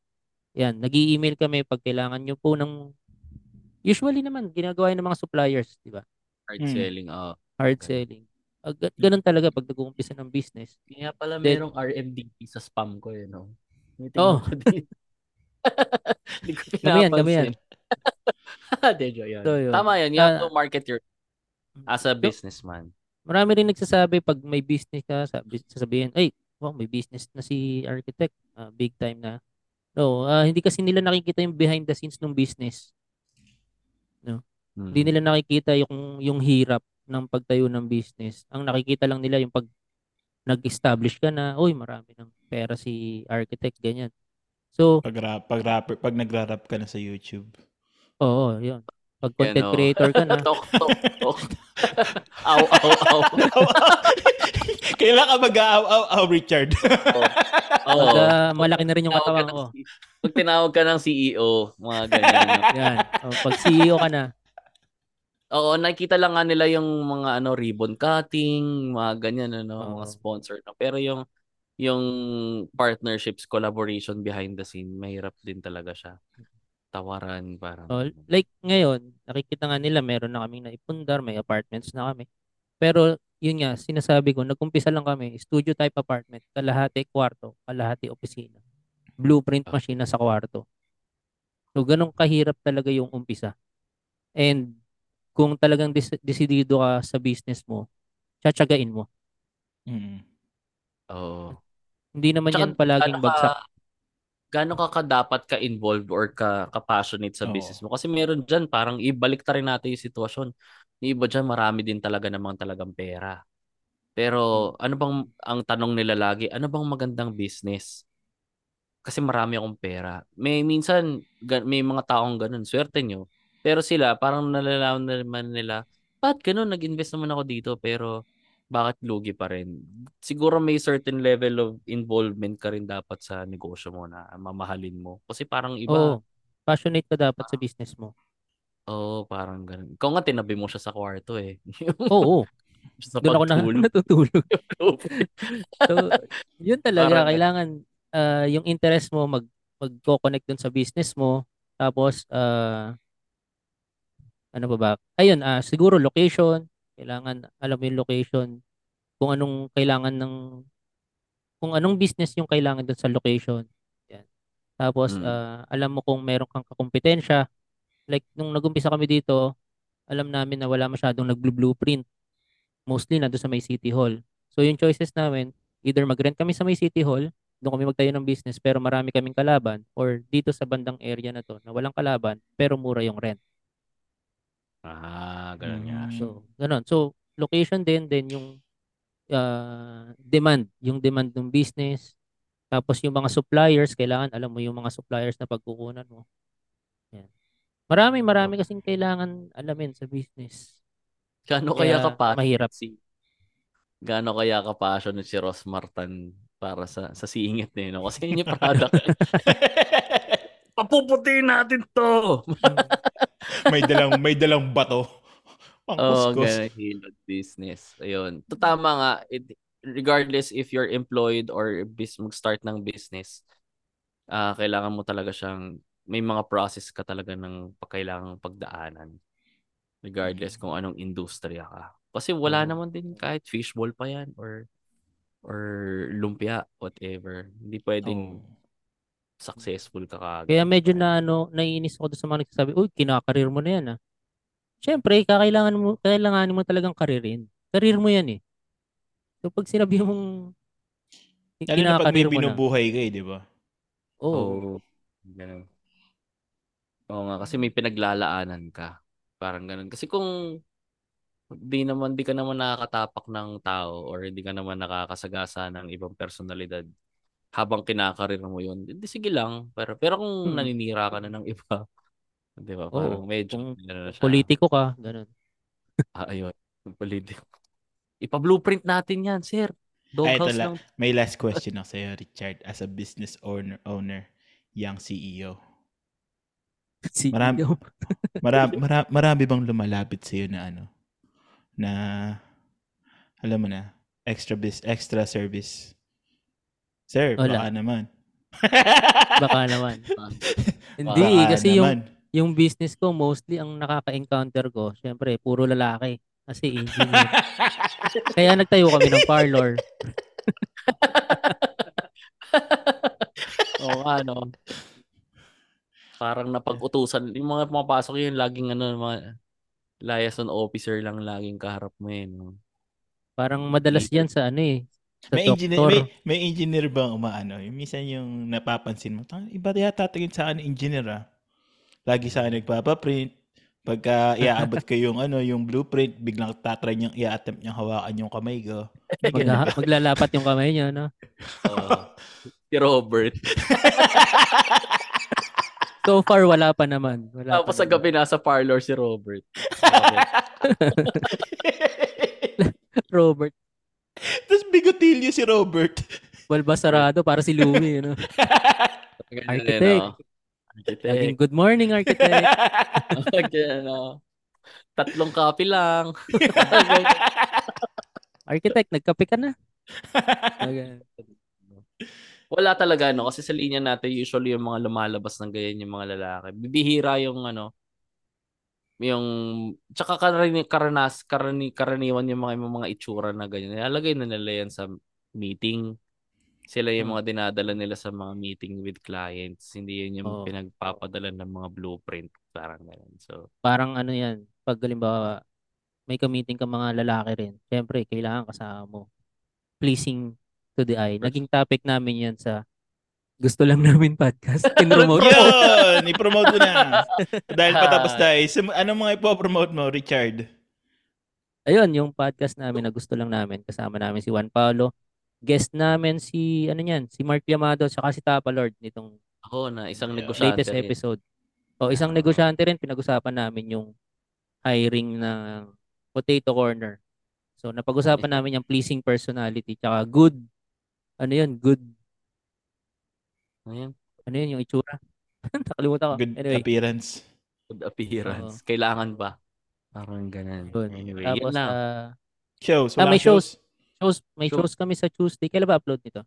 Yan, nag-i-email kami pag kailangan nyo po ng usually naman ginagawa ng mga suppliers, di ba? Hard Hmm. selling. Oh. Hard Okay. selling. Ga- ganun talaga pag nag-uumpisa ng business. Kaya pala Then- merong RMDP sa spam ko eh, no? May Oh. <laughs> tingnan ko din. Hindi ko Kami yan, kami yan. pinapansin. <laughs> Hindi, yun. So, yun. Tama yan. You have Ah, to market your as a businessman. Marami rin nagsasabi pag may business ka, sabi, sasabihin, ay, wow, may business na si architect, ah, big time na. No, ah, hindi kasi nila nakikita yung behind the scenes ng business. Hmm. Hindi nila nakikita yung yung hirap ng pagtayo ng business. Ang nakikita lang nila yung pag nag-establish ka na, uy, marami ng pera si architect, ganyan. So, Pag, rap, pag, rapper, pag nagra-rap ka na sa YouTube. oo, yun. Pag Yan, content oh. creator ka na, <laughs> tok, tok, tok. <laughs> aw, aw, aw. <laughs> Kailan ka mag-aaw, aw, aw, Richard? Oo. pag ah, malaki na rin yung katawan ko. C- Pag tinawag ka ng CEO, mga ganyan. no? Yan. Oh, pag CEO ka na, Oo, nakikita lang nga nila yung mga ano ribbon cutting, mga ganyan ano, Oo. mga sponsor. no? Pero yung yung partnerships, collaboration behind the scene, mahirap din talaga siya. Tawaran parang. Oh, like ngayon, nakikita nga nila meron na kaming naipundar, may apartments na kami. Pero yun nga, sinasabi ko, nag-umpisa lang kami, studio type apartment, kalahati kwarto, kalahati opisina. Blueprint machine na sa kwarto. So ganun kahirap talaga yung umpisa. And kung talagang des- desidido ka sa business mo, tsatsagain mo. Mm. Oo. Hindi naman Tsaka yan palaging ka- bagsak. Gaano ka ka dapat ka involved or ka, ka passionate sa Oo. business mo? Kasi meron diyan parang ibalik ta rin natin yung sitwasyon. Yung iba diyan marami din talaga namang talagang pera. Pero ano bang ang tanong nila lagi, ano bang magandang business? Kasi marami akong pera. May minsan may mga taong ganun, swerte nyo. Pero sila parang nalalaman naman nila, ba't ganun nag-invest naman ako dito pero bakit lugi pa rin? Siguro may certain level of involvement ka rin dapat sa negosyo mo na mamahalin mo. Kasi parang iba, Oo. Passionate ka dapat sa business mo. oh, parang ganun. Ikaw nga tinabi mo siya sa kwarto eh. <laughs> Oo. sa Doon ako na, <laughs> natutulog. <laughs> So, yun talaga Parang- kailangan ah, yung interest mo mag magko-connect dun sa business mo. Tapos ah, ano ba ba? Ayun, ah siguro location, kailangan alam mo yung location kung anong kailangan ng kung anong business yung kailangan dun sa location. Yan. Tapos Mm. ah, alam mo kung meron kang kakumpetensya. Like nung nagumpisa kami dito, alam namin na wala masyadong nag-blueprint. Mostly na doon sa may City Hall. So yung choices namin, either mag-rent kami sa may City Hall, doon kami magtayo ng business pero marami kaming kalaban or dito sa bandang area na to na walang kalaban pero mura yung rent. Ah, ganun nga. Mm. So, ganun. So, location din, then yung ah, demand, yung demand ng business. Tapos yung mga suppliers, kailangan alam mo yung mga suppliers na pagkukunan mo. Yan. Marami, marami kasing kailangan alamin sa business. Gaano kaya, Kaya ka mahirap. si Gaano kaya ka passionate si Ross Martin para sa sa singit niya, no? Kasi yun yung product. <laughs> Papuputiin natin to. <laughs> may dalang may dalang bato. Pang Oh, ganun business. Ayun. To tama nga, it, regardless if you're employed or bis mag-start ng business, ah kailangan mo talaga siyang may mga process ka talaga ng kailangang pagdaanan. Regardless kung anong industriya ka. Kasi wala Oo. naman din kahit fishball pa yan or or lumpia, whatever. Hindi pwedeng Oo. Successful ka kagad. Kaya medyo na ano, naiinis ako doon sa mga nagsasabi, uy, kinakarir mo na yan ah. Siyempre, kakailangan mo, kailanganin mo talagang karirin. Karir mo yan eh. So pag sinabi mong Lalo na pag may na. binubuhay ka eh, di ba? Oo. Oo. Ganun. Oo nga, kasi may pinaglalaanan ka. Parang ganun. Kasi kung di naman, di ka naman nakakatapak ng tao or hindi ka naman nakakasagasa ng ibang personalidad, habang kinakarir mo yun, hindi sige lang. Pero pero kung Hmm. naninira ka na ng iba, <laughs> 'di ba? Parang medyo kung ano na siya. Politiko ka, ganun. Ah, ayun. Politiko. Ipa-blueprint natin 'yan, sir. Ay, ito Doghouse lang. lang. May last question ako sa'yo, Richard. As a business owner, owner young CEO. Si <laughs> Marami- Marami, marami, marami bang lumalapit sa'yo na ano? Na, alam mo na, extra bis, extra service. Sir, Wala. baka naman. <laughs> Baka naman. Hindi, Baka kasi yung naman. yung business ko mostly ang nakaka-encounter ko, syempre puro lalaki kasi engineer. <laughs> Kaya nagtayo kami ng parlor. <laughs> Oo nga, no. Parang napag-utusan. Yung mga pumapasok yun, laging ano, mga liaison officer lang laging kaharap mo yun. No? Parang madalas yan sa ano eh. Sa May engineer, doktor. may, may engineer bang umaano? Yung minsan yung napapansin mo, "Tang, iba yata tingin sa akin engineer ah. Lagi sa akin nagpapaprint. Pagka iaabot ko yung ano, yung blueprint, biglang tatry niyang i-attempt niyang hawakan yung kamay ko. <laughs> Magla- maglalapat yung kamay niya, no? <laughs> Oo. si Robert. <laughs> So far, wala pa naman. Wala Tapos pa sa gabi nasa parlor si Robert. Robert, <laughs> Tapos bigotilyo si Robert. balba sarado para si Louie, <laughs> no? ganyan, Architect. ano. Architect. Laging good morning, architect. <laughs> Ganyan, ano. Tatlong copy lang. Architect, nagkape ka na. Okay. Wala talaga no kasi sa linya natin usually yung mga lumalabas ng ganyan yung mga lalaki. Bibihira yung ano yung tsaka karani, karanas karani, karaniwan yung mga yung mga itsura na ganyan. Nilalagay na nila yan sa meeting. Sila yung mga dinadala nila sa mga meeting with clients. Hindi yun yung Oo. pinagpapadala ng mga blueprint. Parang ganun. So, Parang ano yan, pag halimbawa, may ka-meeting ka mga lalaki rin, syempre, kailangan kasama mo. Pleasing to the eye. Naging topic namin yan sa gusto lang namin podcast. <laughs> In-promote mo. Yun! I-promote mo na. Dahil patapos tayo. Sum- Anong mga ipopromote mo, Richard? Ayun, yung podcast namin na gusto lang namin. Kasama namin si Juan Paulo. Guest namin si, ano yan, si Mark Yamado saka si Tapa Lord nitong ako na isang negosyante latest rin. episode. O isang negosyante rin, pinag-usapan namin yung hiring ng Potato Corner. So, napag-usapan namin yung pleasing personality tsaka good, ano yun, good, Ayan. ano yun, yung itsura. <laughs> Nakalimutan ko. Good Anyway, appearance. Good appearance. Kailangan ba? Parang ganun. Yun. Anyway, tapos, yun na. ah, Shows. Ah, Walang may shows. shows. shows, may Show. shows kami sa Tuesday. Kailan ba upload nito?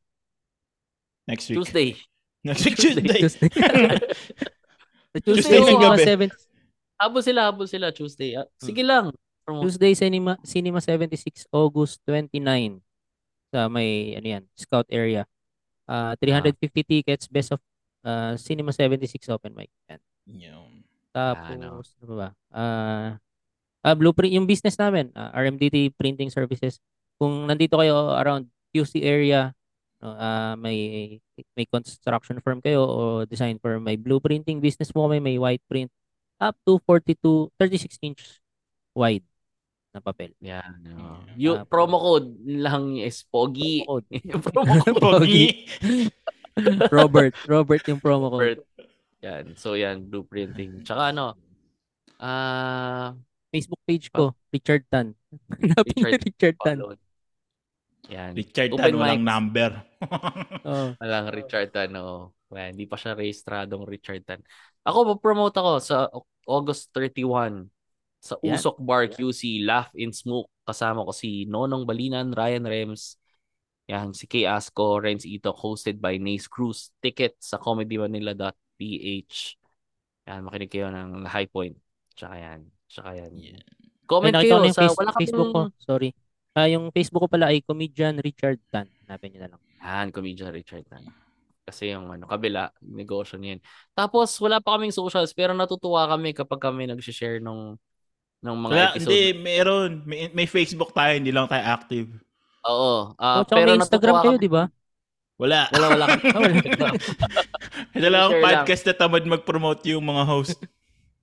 Next week. Tuesday. <laughs> Next week, Tuesday. Tuesday. <laughs> Tuesday Tuesday, ng mga gabi. 7 Habol sila, habol sila Tuesday. Ah, sige lang. Promote. Tuesday Cinema Cinema 76 August 29 sa may ano yan, Scout area. Ah 350 tickets best of ah, Cinema 76 open mic. Yan. Yun. Tapos Ano? ano ba? Ah ah, blueprint yung business namin, ah, RMDT Printing Services. Kung nandito kayo around QC area, no, ah, may may construction firm kayo o design firm, may blueprinting business mo kami, may white print up to 42 36 inch wide na papel. Yan. no. Yeah. Yung Tapos- promo code lang is POGI. Code. <laughs> Yung promo <laughs> code. Pogi. <laughs> Robert, Robert yung promo code. Bert. Yan. So yan, blueprinting. Tsaka ano, ah, Facebook page ko, Richard Tan. Hanapin Richard Richard Tan. follow. Yan. Richard Open Tan, walang mics. number. Oh. Walang Richard Tan, oo. Well, hindi pa siya rehistradong Richard Tan. Ako, promote ako sa August 31 sa. Usok Bar QC, Laugh in Smoke. Kasama ko si Nonong Balinan, Ryan Rems, yan, si Kay Asco, Renz Itok, hosted by Nace Cruz. Ticket sa comedymanila.ph. Yan, makinig kayo ng High Point. Tsaka yan. Tsaka yan. Yeah. Comment Ay, kayo sa face- wala Facebook ko. Sorry. Ah, yung Facebook ko pala ay comedian Richard Tan. Hanapin niyo na lang. Yan, comedian Richard Tan. Kasi yung ano, kabila, negosyo niyan. Tapos, wala pa kaming socials, pero natutuwa kami kapag kami nag-share ng, ng mga Wala, episode. hindi, meron. May, may Facebook tayo, hindi lang tayo active. Oo. ah, oh, pero may Instagram kayo, di ba? Wala. Wala, wala. <laughs> Ah, wala. Ito lang ang lang. podcast na tamad mag-promote yung mga host.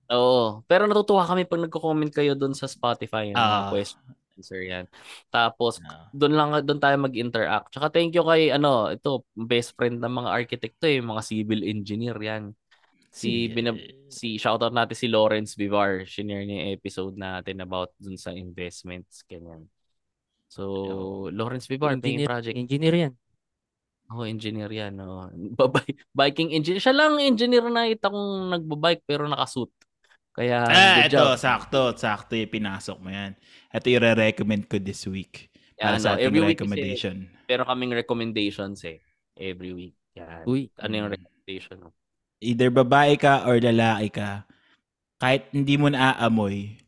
Oo. Pero natutuwa kami pag nagko-comment kayo doon sa Spotify. Yung mga Ah. question. answer yan. Tapos, Ah. doon lang doon tayo mag-interact. Tsaka thank you kay ano, ito best friend ng mga architect to eh, mga civil engineer yan. Si binab si shoutout natin si Lawrence Vivar, shinare niya yung episode natin about dun sa investments ganyan. So, Lawrence Vivar, engineer, project. engineer yan. Oh, engineer yan. Oh. <laughs> Biking engineer. Siya lang engineer na kita kong nagbabike pero nakasuit. Kaya, Ah, good ito, job. sakto, sakto yung pinasok mo yan. Ito yung recommend ko this week. Para Yan, sa no, ating every week kasi- recommendation. Pero kaming recommendations eh. Every week. Yan. Uy. Ano yung Mm. recommendation mo? Either babae ka or lalaki ka, kahit hindi mo naaamoy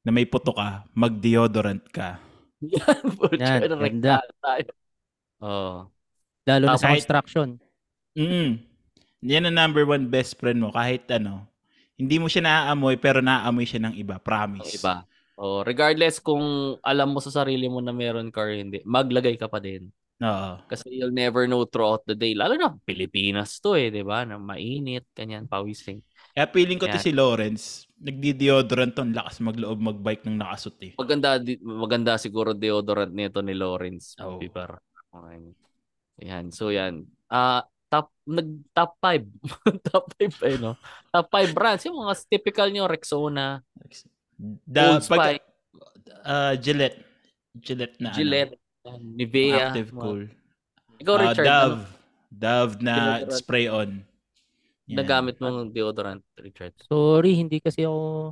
na may puto ka, mag-deodorant ka. Yan, <laughs> Yan, Yan, ganda. tayo. Oh. Lalo na sa Kahit- construction. Mm. Yan ang number one best friend mo. Kahit ano, hindi mo siya naaamoy pero naaamoy siya ng iba. Promise. iba. Oh, regardless kung alam mo sa sarili mo na meron ka or hindi, maglagay ka pa din. Oo. Kasi you'll never know throughout the day. Lalo na Pilipinas to eh, di ba? Na mainit, kanyan, pawising. Kaya feeling ko to si Lawrence, nagdi-deodorant to, lakas magloob magbike ng nakasut eh. Maganda, di- maganda siguro deodorant nito ni Lawrence. Oo. Piper. Okay. Yan. So yan. Ah, top nag top 5. <laughs> top 5 eh, no? Top 5 brands. Yung mga typical nyo, Rexona, Da, Old Spice, uh, Gillette. Gillette na Gillette, ano, Nivea. Active Cool. Ikaw, Ah, Richard, Dove. ano Dove na Deodorant. spray on. Yan. nagamit mong deodorant, Richard? Sorry, hindi kasi ako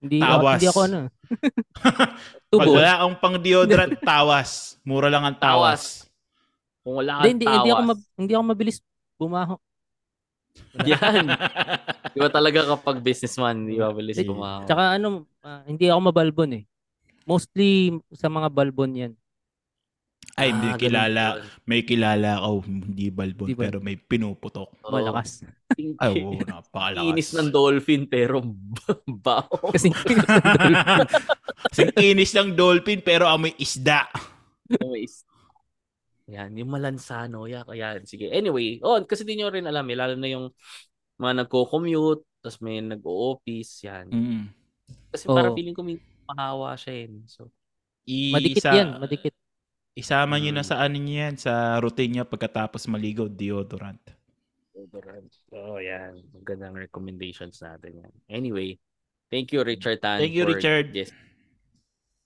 hindi ako, Tawas. hindi ako ano. <laughs> Pag Tubo. wala akong pang deodorant, tawas. Mura lang ang tawas. Kung wala Hindi, kang hindi, hindi ako tawas. mab- hindi ako mabilis bumaho. <laughs> Yan. Di ba talaga kapag businessman, di ba bilis Eh, bumaho? Tsaka ano, ah, hindi ako mabalbon eh. Mostly sa mga balbon yan. Ay, may Ah, ganun kilala. yun. May kilala ako, hindi balbon, Hindi balbon. pero may pinuputok. Oo. Malakas. Ay, oo, napakalakas. Kinis ng dolphin pero <laughs> bao. Kasi <laughs> kinis ng dolphin, pero amoy isda. Anyways. Yan, yung malansano. Yeah, kaya, sige. Anyway, oh, kasi di nyo rin alam eh, lalo na yung mga nagko-commute, tapos may nag-o-office, yan. Mm. Kasi Oo. parang feeling ko may mahawa siya eh. So, I- madikit isa- yan, madikit. Isama nyo na Mm. sa ano nyo yan, sa routine nyo pagkatapos maligo, deodorant. deodorant. Oh, yan. Magandang recommendations natin yan. Anyway, thank you Richard Tan. Thank you, for Richard. this.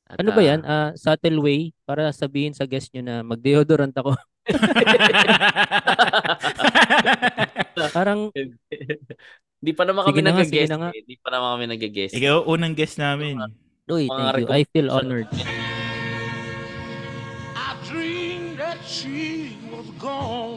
At, Ano ba ah, yan? Ah, subtle way para sabihin sa guest nyo na mag-deodorant ako. <laughs> Parang <laughs> Di pa naman kami Sige na nga, sige nag-guess. na. Eh. Di pa naman kami nag-guess. Ikaw, unang guest namin. Uy, Mga thank you. I feel honored. gone.